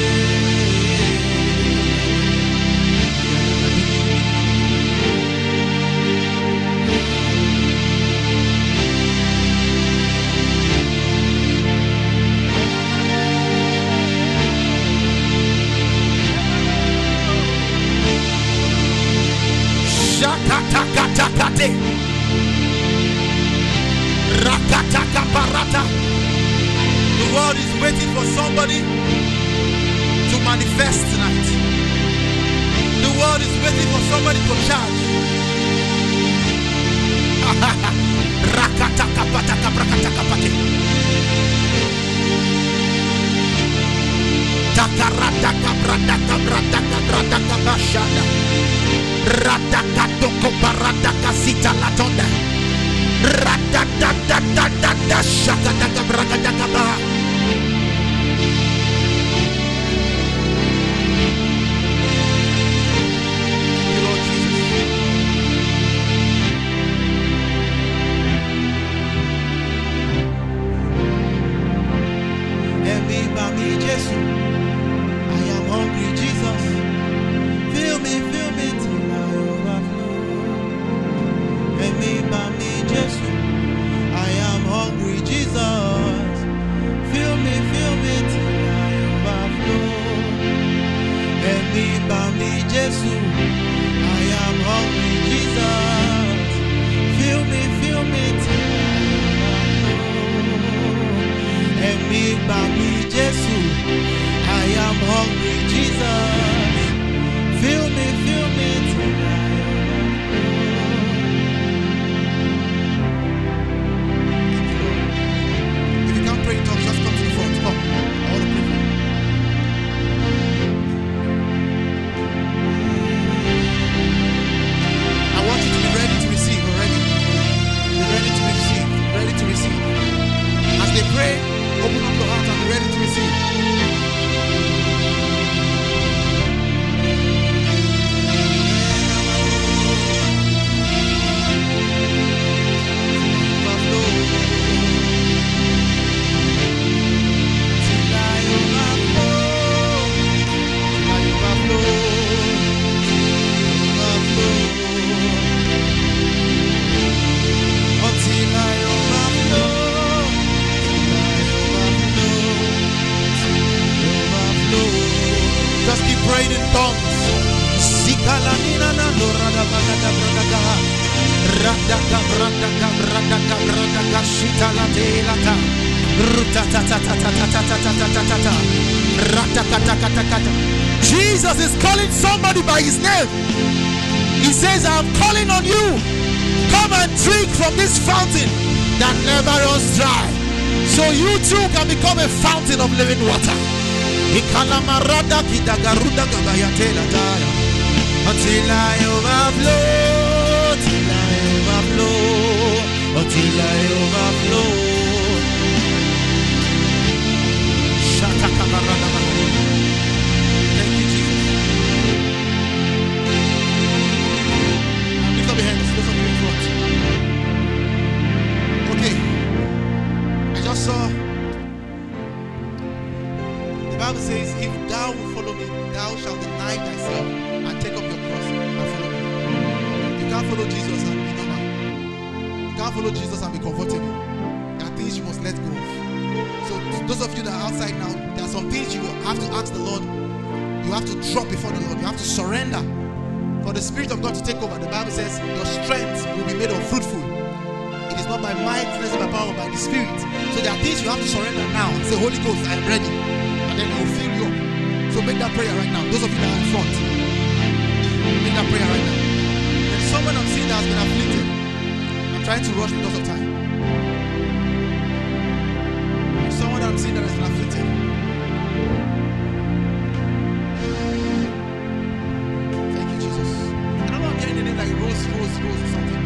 Can become a fountain of living water. Until I overflow, till I overflow, until I overflow. Can't follow Jesus and be normal. You can't follow Jesus and be comfortable. There are things you must let go of. So those of you that are outside now, there are some things you have to ask the Lord. You have to drop before the Lord. You have to surrender. For the Spirit of God to take over. The Bible says your strength will be made unfruitful. It is not by might, is by power, but by the Spirit. So there are things you have to surrender now. Say, Holy Ghost, I am ready. And then He will fill you up. So make that prayer right now. Those of you that are in front, make that prayer right now. Someone I'm seeing that has been afflicted. I'm trying to rush because of time. Someone I'm seeing that has been afflicted. Thank you, Jesus. I don't know I'm hearing a name like Rose, Rose, Rose or something.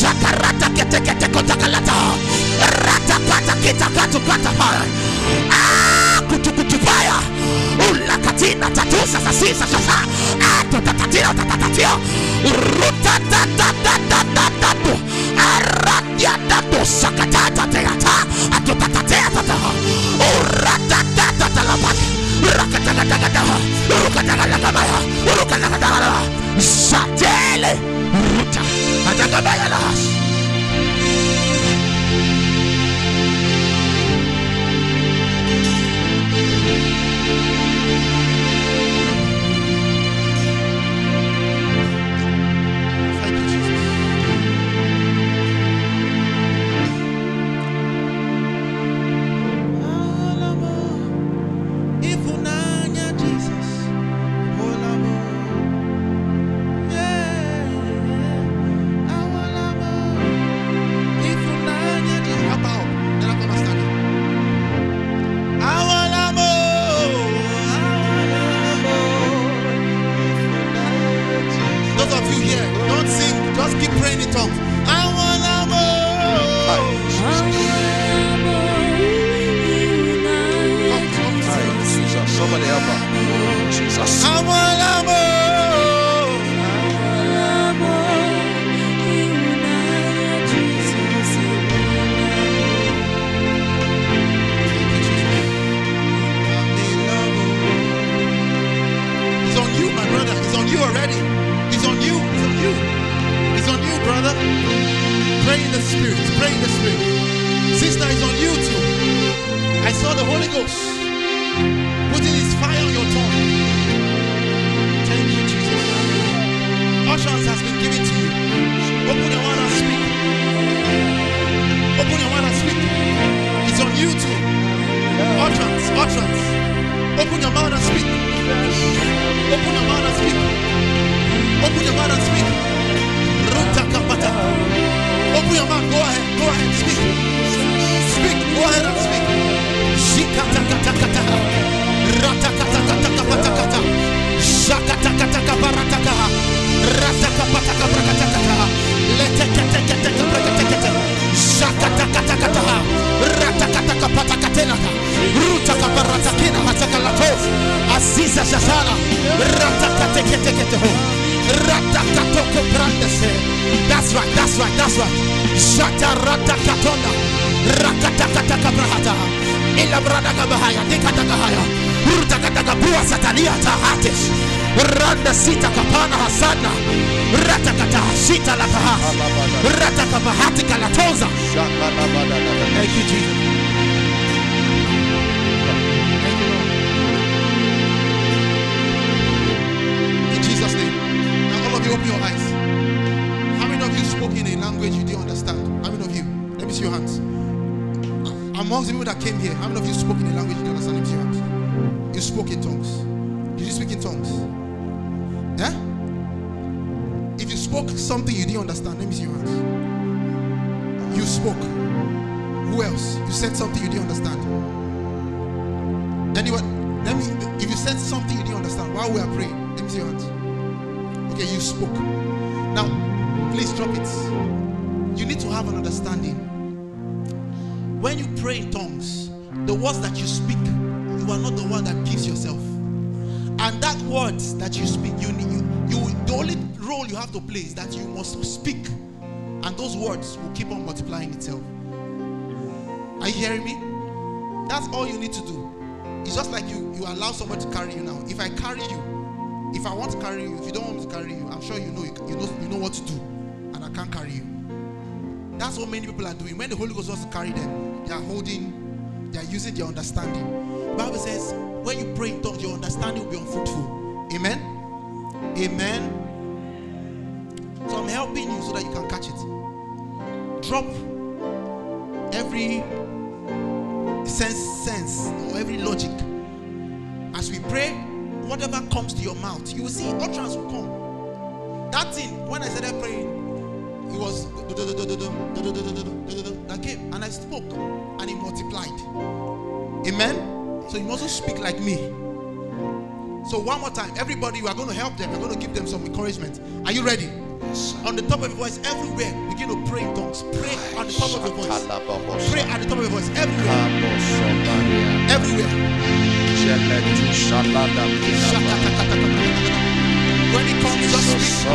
shakarata kete kete kota kalata rata kata kita katu kata para ah kutu kutu paya ula katina tatusa sasisa sasa ato ah, tatatio tatatio uruta tatatatatatatu aratia tatu sakatata teata ato tatatea tata urata tatatala pati rakatakatakata rukatakatakata rukatakatakata Bayala. just carry them. They are holding, they are using their understanding. Bible says, when you pray in tongues, your understanding will be unfruitful. Amen. Amen. So I'm helping you so that you can catch it. Drop every sense, sense, or every logic. As we pray, whatever comes to your mouth, you will see utterance will come. That thing, when I started praying, it was that came and I spoke and it multiplied. Amen. So you mustn't speak like me. So one more time, everybody, we are going to help them. We're going to give them some encouragement. Are you ready? On the top of your voice, everywhere, begin to pray in tongues. Pray on the top of your voice. Pray at the top of your voice. Everywhere. Everywhere. When it comes, just speak.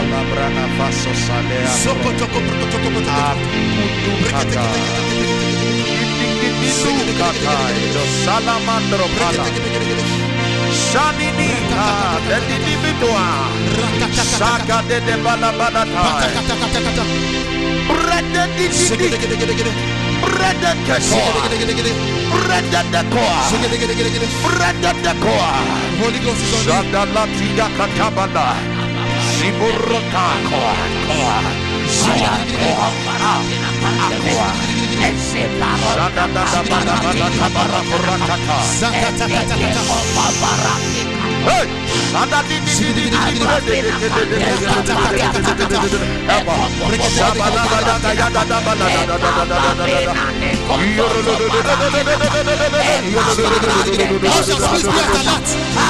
Shaka de Brada Kasoa. Brada Holy Ghost is on Saya Hey!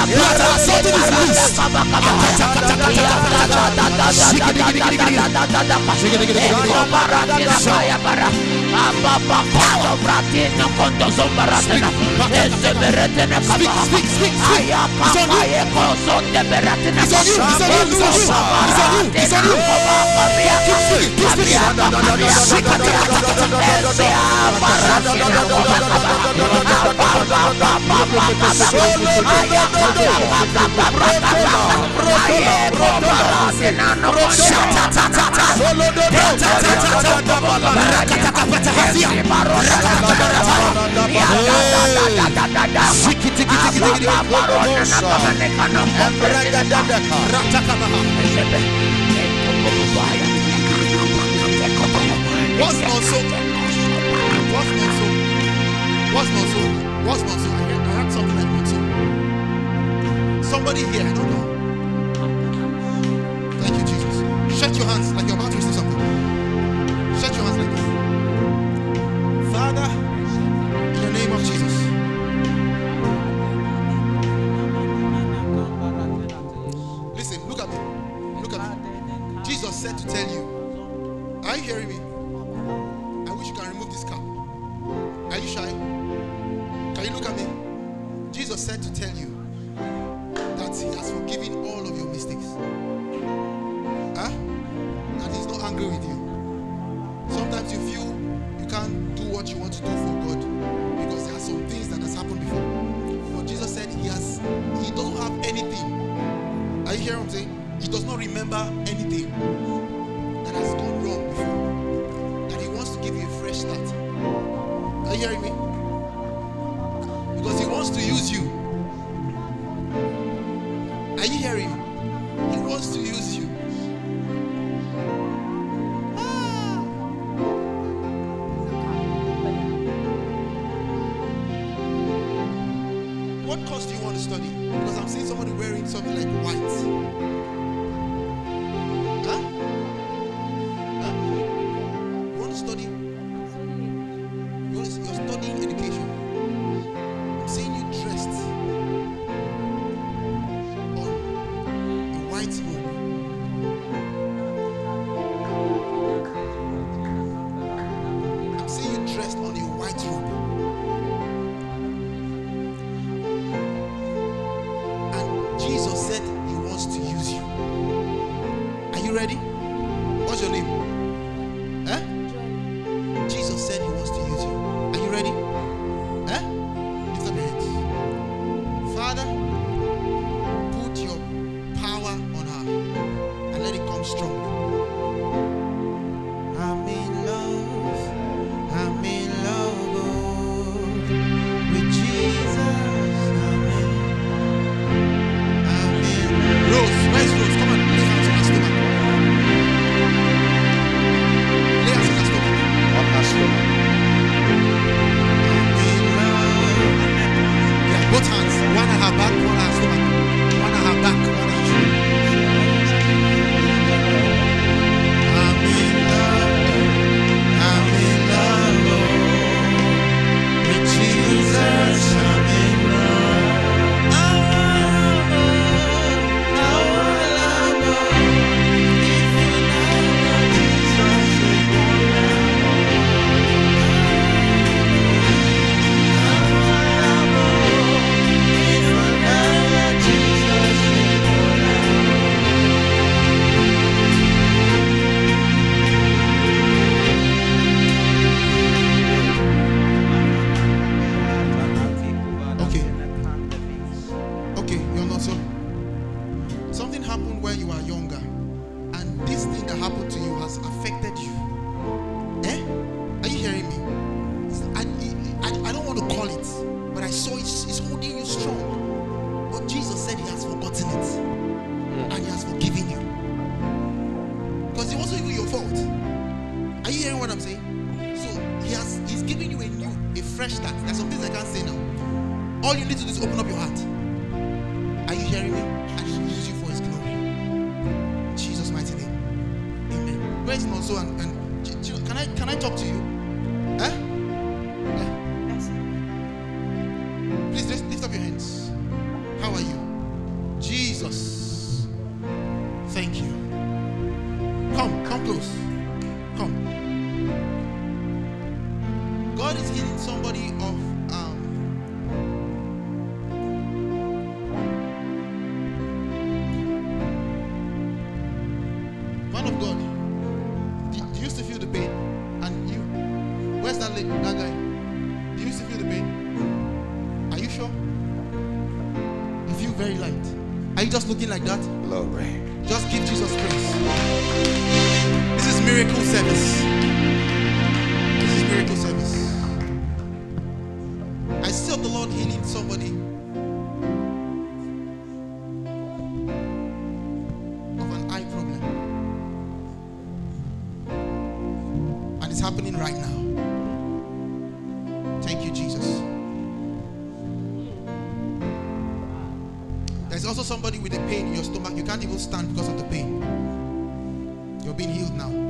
that are something is loose. Speak. What's my so? What's my so? What's my so? What's so? I had something like. Somebody here, I don't know. Thank you, Jesus. Shut your hands like you're about to receive something. Shut your hands like this. Father, in the name of Jesus. Listen, look at me. Look at me. Jesus said to tell you. Are you hearing me? What course do you want to study? Because I'm seeing somebody wearing something like white. There's also somebody with a pain in your stomach. You can't even stand because of the pain. You're being healed now.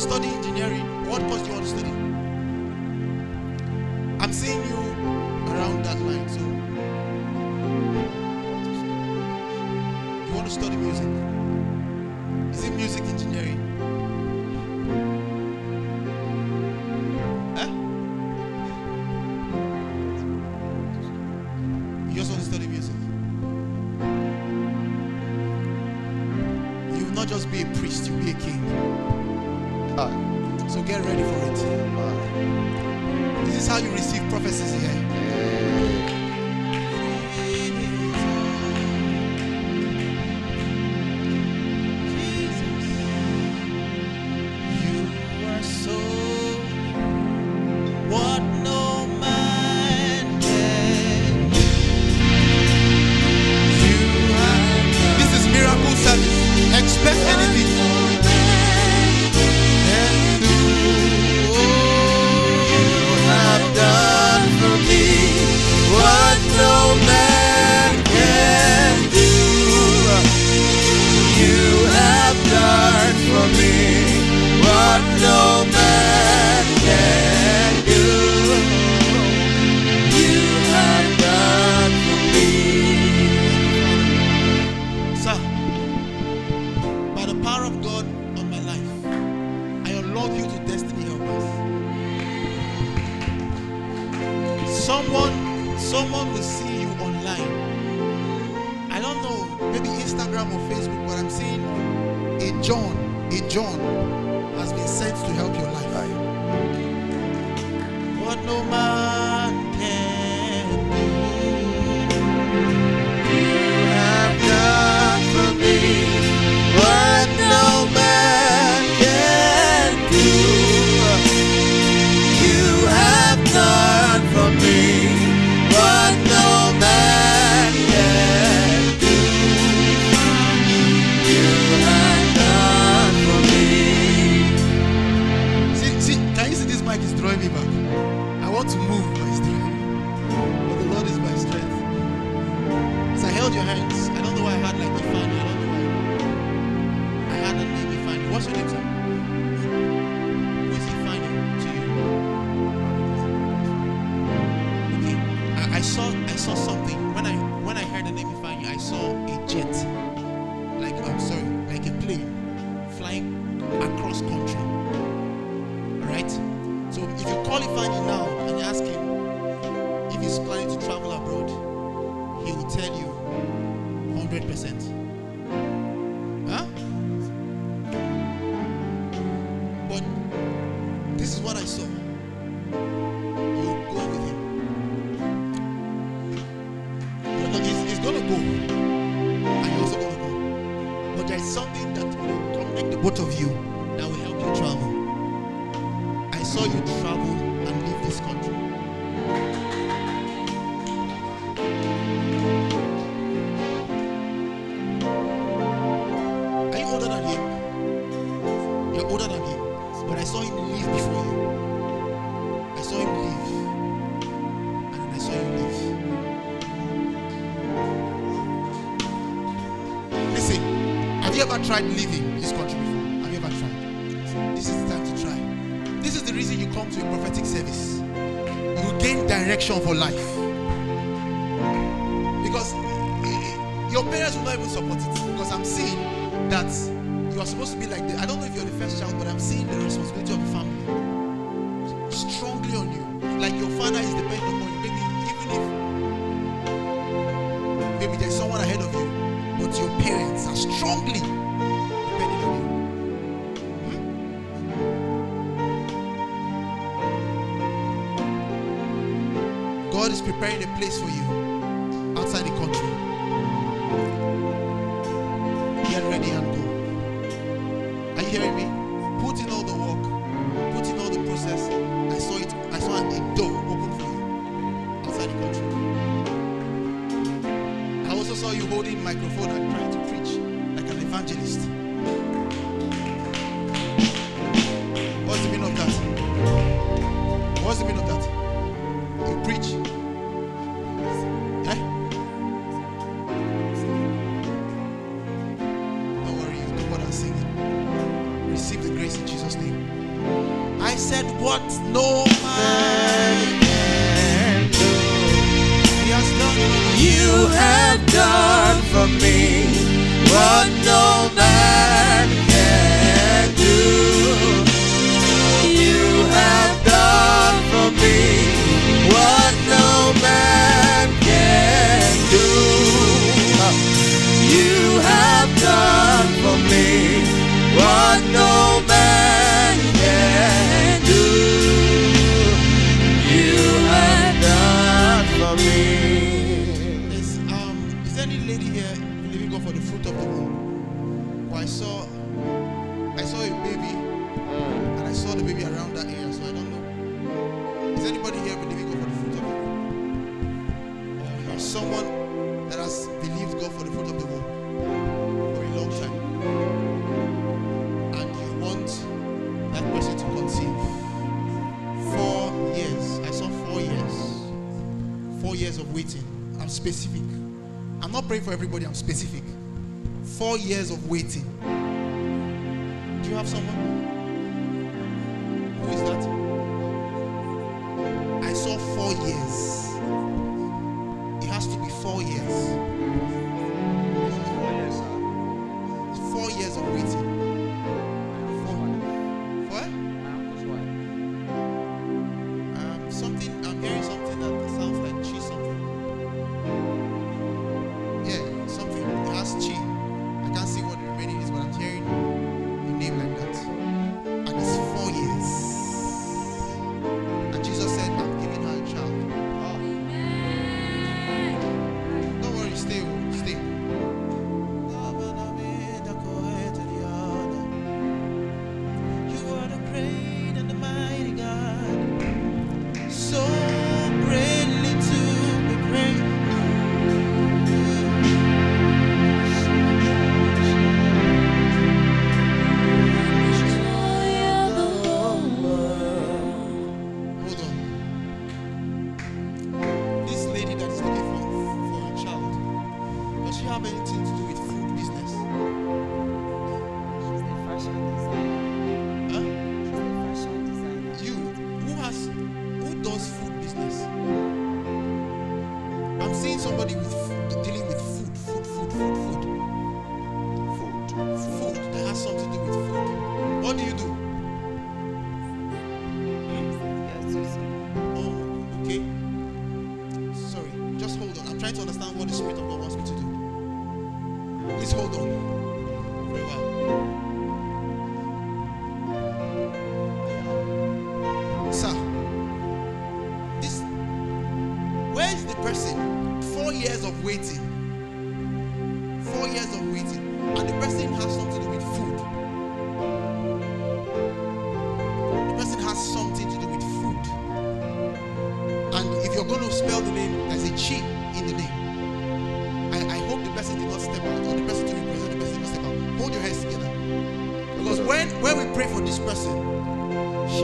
study engineering, what So get ready for it. This is how you receive prophecies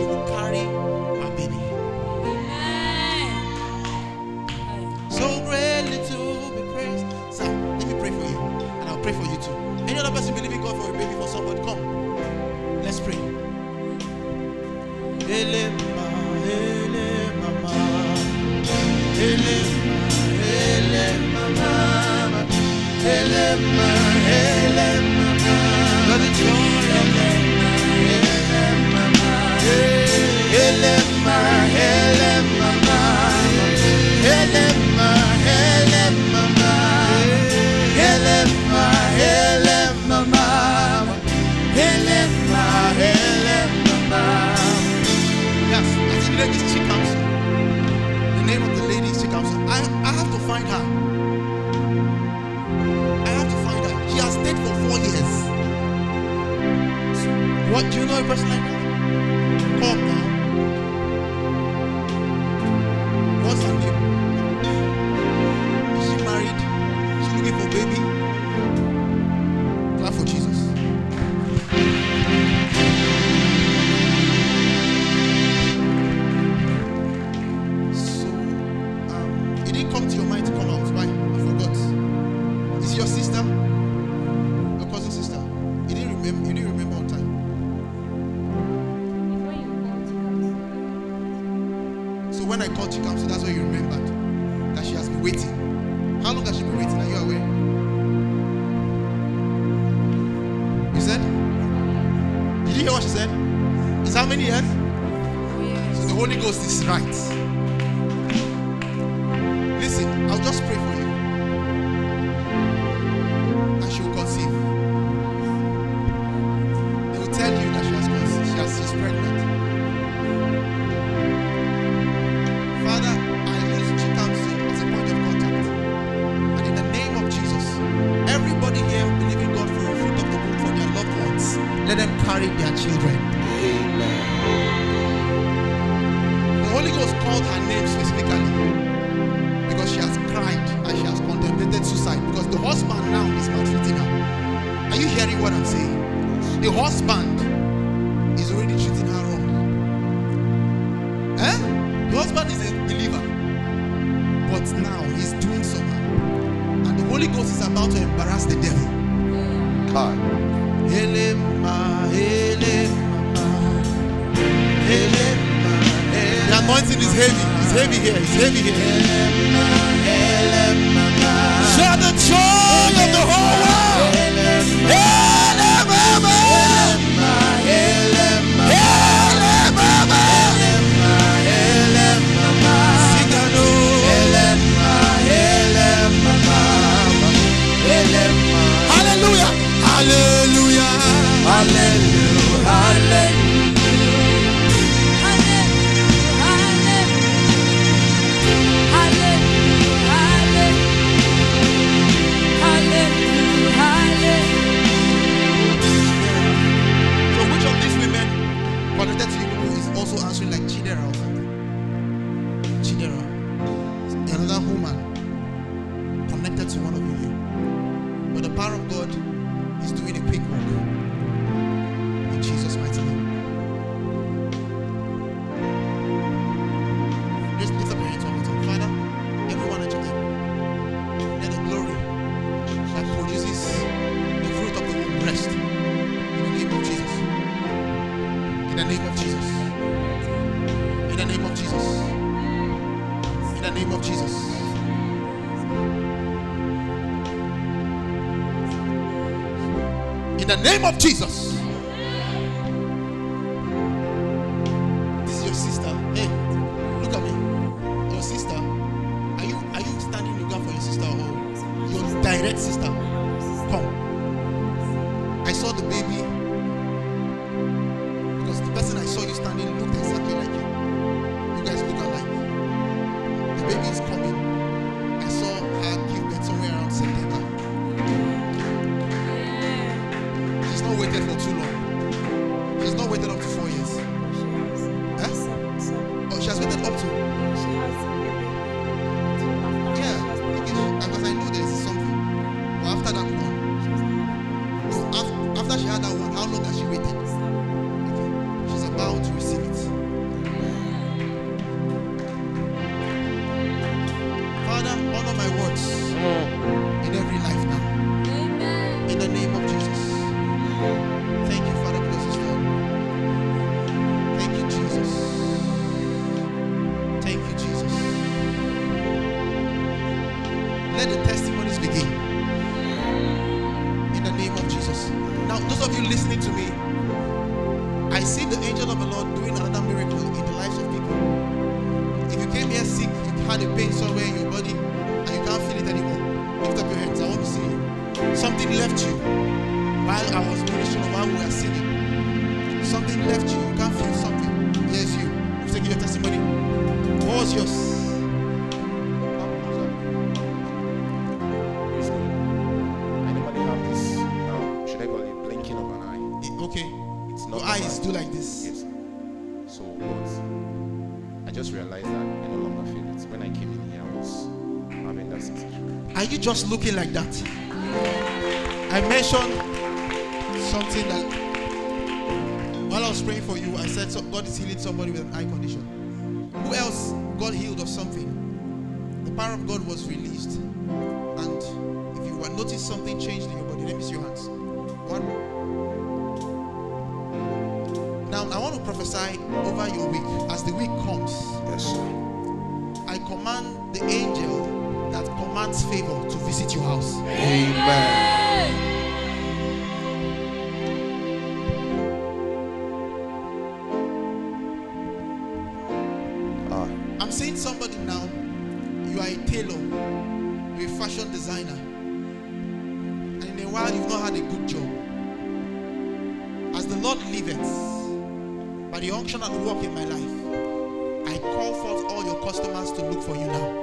carry name of Jesus. Just looking like that? I mentioned something that while I was praying for you, I said so God is healing somebody with an eye condition. Who else got healed of something? The power of God was released. And if you were notice something changed in your body, let me see your hands. One. Now I want to prophesy over your week. As the week comes, Yes, sir. I command the angel that commands favor to visit your house. Amen. Ah, I'm seeing somebody now. You are a tailor, you're a fashion designer, and in a while you've not had a good job. As the Lord liveth, by the unction and work in my life, I call forth all your customers to look for you now.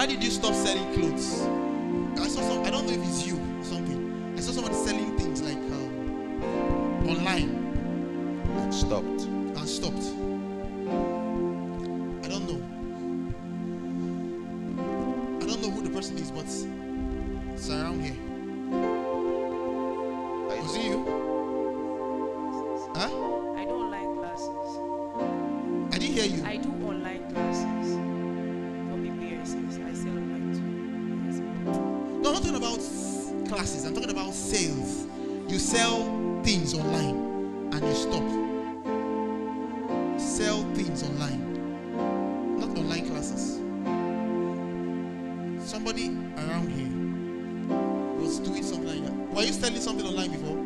Why did you stop selling clothes? I saw some. I don't know if it's you or something. I saw somebody selling things like um, online. And stopped. and stopped. I don't know. I don't know who the person is, but it's around here. Was it you? Huh? I do online classes. I didn't hear you. I do online classes classes. I'm talking about sales. You sell things online and you stop. Sell things online. Not online classes. Somebody around here was doing something like that. Were you selling something online before?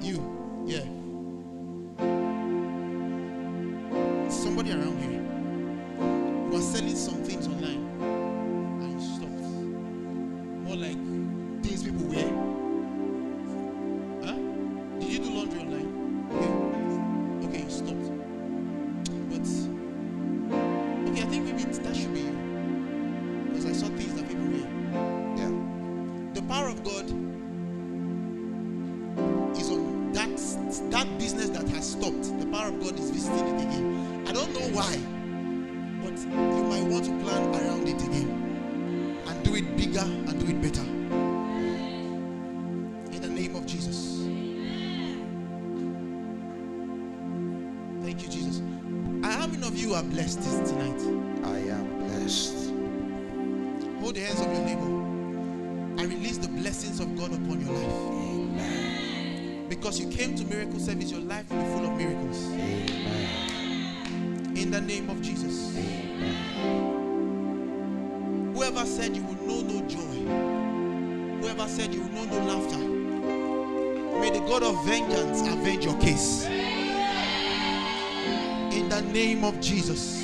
You. Miracle service, your life will be full of miracles. Amen. In the name of Jesus. Whoever said you will know no joy, whoever said you will know no laughter, may the God of vengeance avenge your case. In the name of Jesus.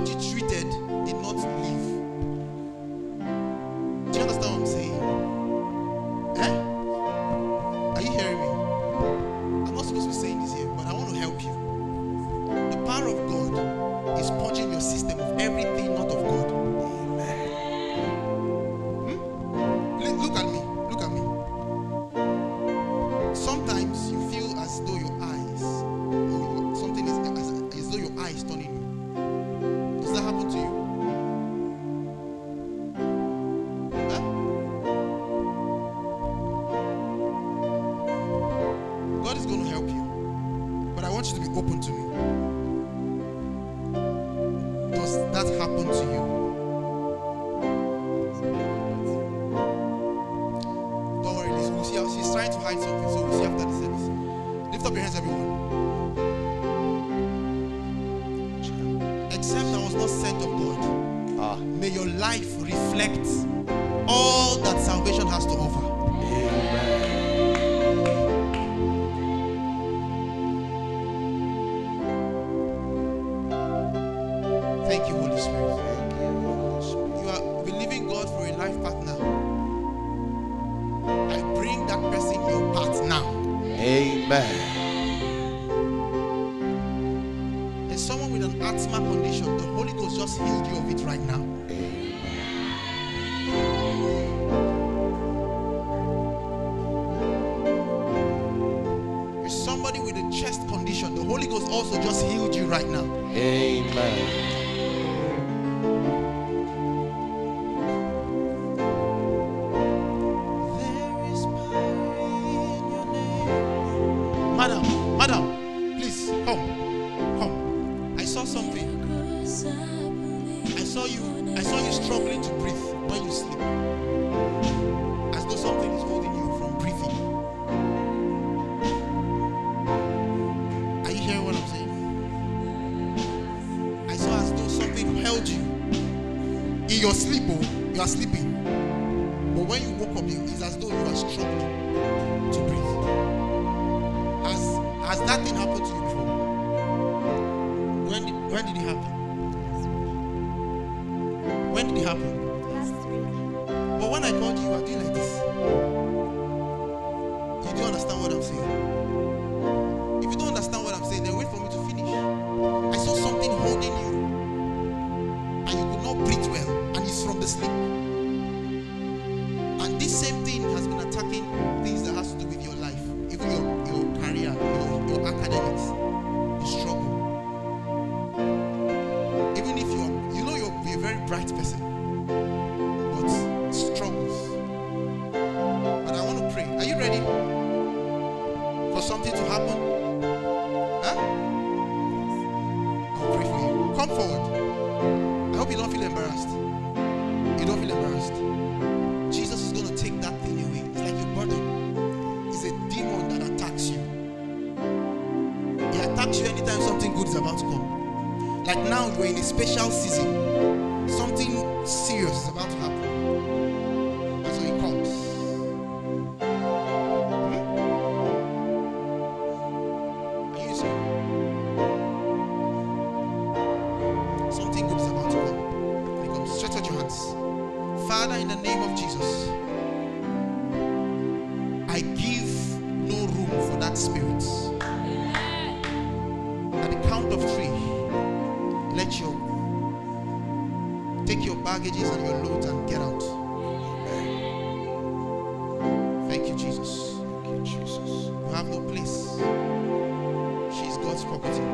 What what you special season. Something serious is about to happen. Baggages and your loads and get out. Thank you, Jesus. Thank you, Jesus. You have no place. She's God's property.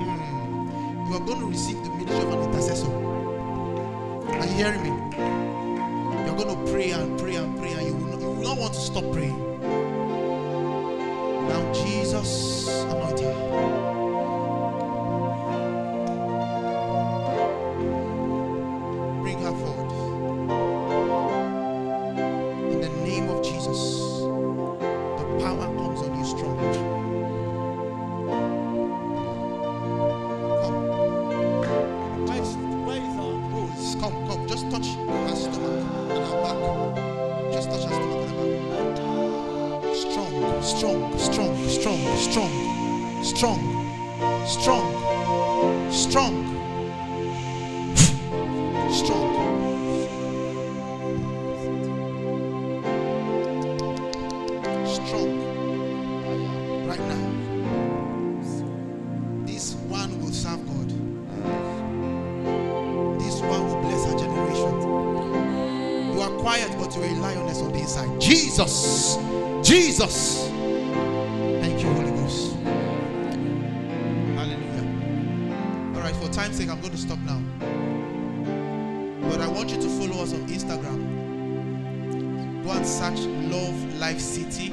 Hmm. You are going to receive the ministry of an intercessor. Are you hearing me? You are going to pray and pray and pray, and you will not, you will not want to stop praying. Now, Jesus, anoint Jesus, Jesus. Thank you, Holy Ghost. Hallelujah. All right, for time's sake, I'm going to stop now. But I want you to follow us on Instagram. Go and search Love Life City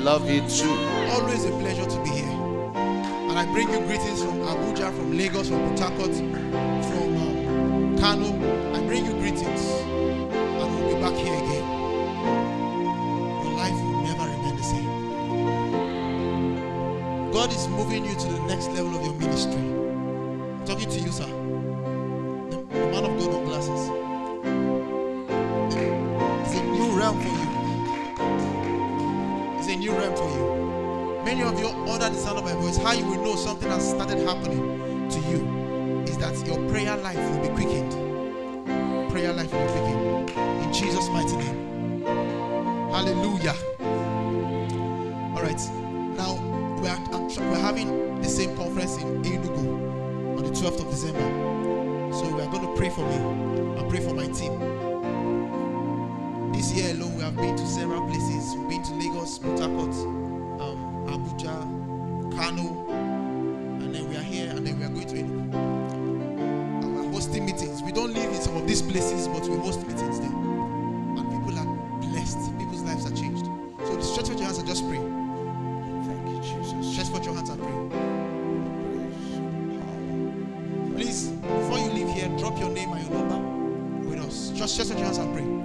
love you too. Always a pleasure to be here. And I bring you greetings from Abuja, from Lagos, from Port from um, Kano. I bring you greetings. And we'll be back here again. Your life will never remain the same. God is moving you to the next level of your ministry. I'm talking to you, sir. Many of you under the sound of my voice, how you will know something has started happening to you is that your prayer life will be quickened. Prayer life will be quickened. In Jesus' mighty name. Hallelujah. All right. Now we are we're having the same conference in Enugu on the 12th of December. So we are going to pray for me and pray for my team. This year alone, we have been to several places. We've been to Lagos, Port Harcourt, these places, but we host meetings there. And people are blessed. People's lives are changed. So stretch out your hands and just pray. Thank you, Jesus. Stretch out your hands and pray. Please, before you leave here, drop your name and your number with us. Just stretch out your hands and pray.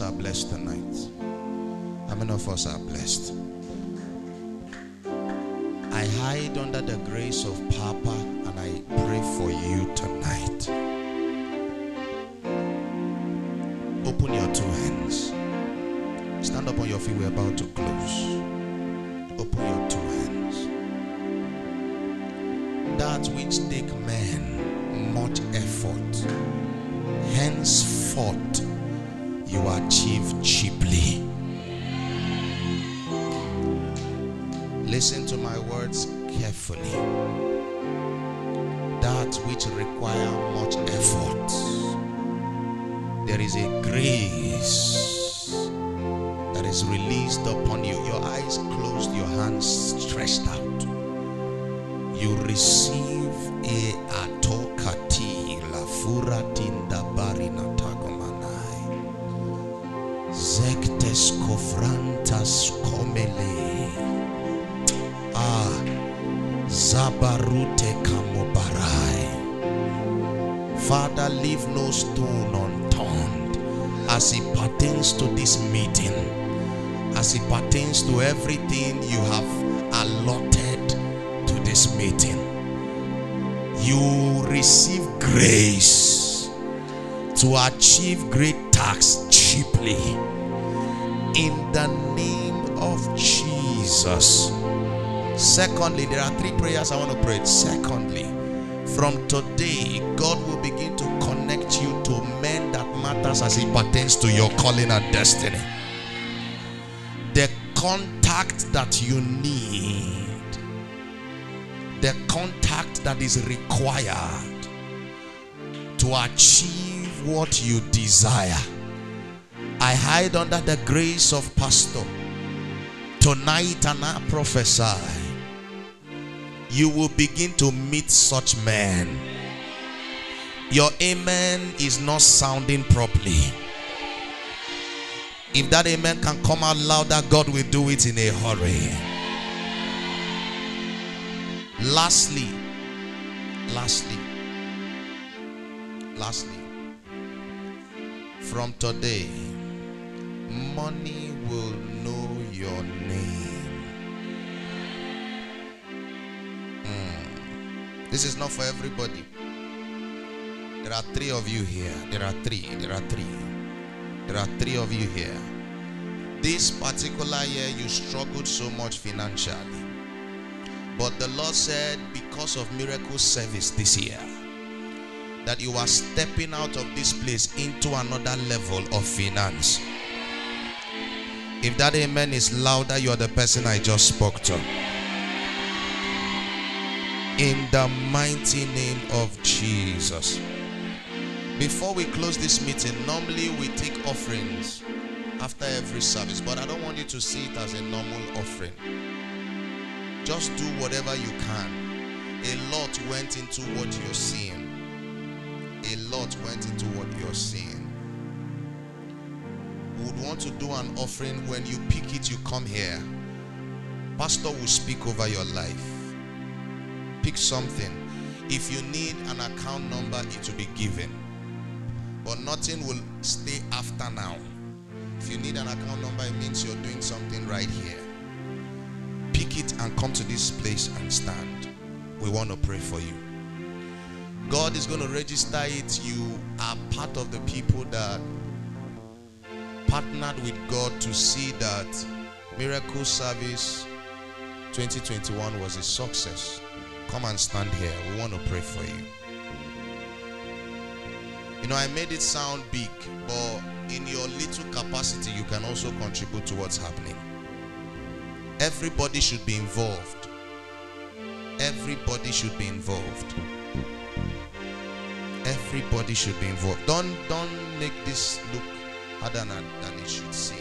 Us are blessed tonight? How many of us are blessed? I hide under the grace of Papa and I pray for you tonight. Open your two hands. Stand up on your feet. We're about to close. Open your two hands. That which That which require much effort there is a grace that is released upon you. Your eyes closed, your hands stretched out. You receive a atokati la furatinda barina tagomanai. Zektes kofrantas komele. Ah, zabarute kamobarai. Leave no stone unturned as it pertains to this meeting, as it pertains to everything you have allotted to this meeting. You receive grace to achieve great tasks cheaply in the name of Jesus. Secondly, there are three prayers I want to pray. Secondly, from today, God will begin to connect you to men that matters as it pertains to your calling and destiny. The contact that you need, the contact that is required to achieve what you desire. I hide under the grace of Pastor tonight and I prophesy you will begin to meet such men. Your amen is not sounding properly. If that amen can come out louder, God will do it in a hurry. Lastly, lastly, lastly, from today, money will know your name. This is not for everybody. There are three of you here. There are three. There are three. There are three of you here. This particular year, you struggled so much financially. But the Lord said, because of miracle service this year, that you are stepping out of this place into another level of finance. If that amen is louder, you are the person I just spoke to in the mighty name of Jesus. Before we close this meeting, normally we take offerings after every service, but I don't want you to see it as a normal offering. Just do whatever you can. A lot went into what you're seeing. A lot went into what you're seeing. Would want to do an offering when you pick it, you come here. Pastor will speak over your life. Pick something. If you need an account number, it will be given. But nothing will stay after now. If you need an account number, it means you're doing something right here. Pick it and come to this place and stand. We want to pray for you. God is going to register it. You are part of the people that partnered with God to see that Miracle Service 2021 was a success. Come and stand here. We want to pray for you. You know, I made it sound big, but in your little capacity, you can also contribute to what's happening. Everybody should be involved. Everybody should be involved. Everybody should be involved. Don't don't make this look harder than, than it should seem.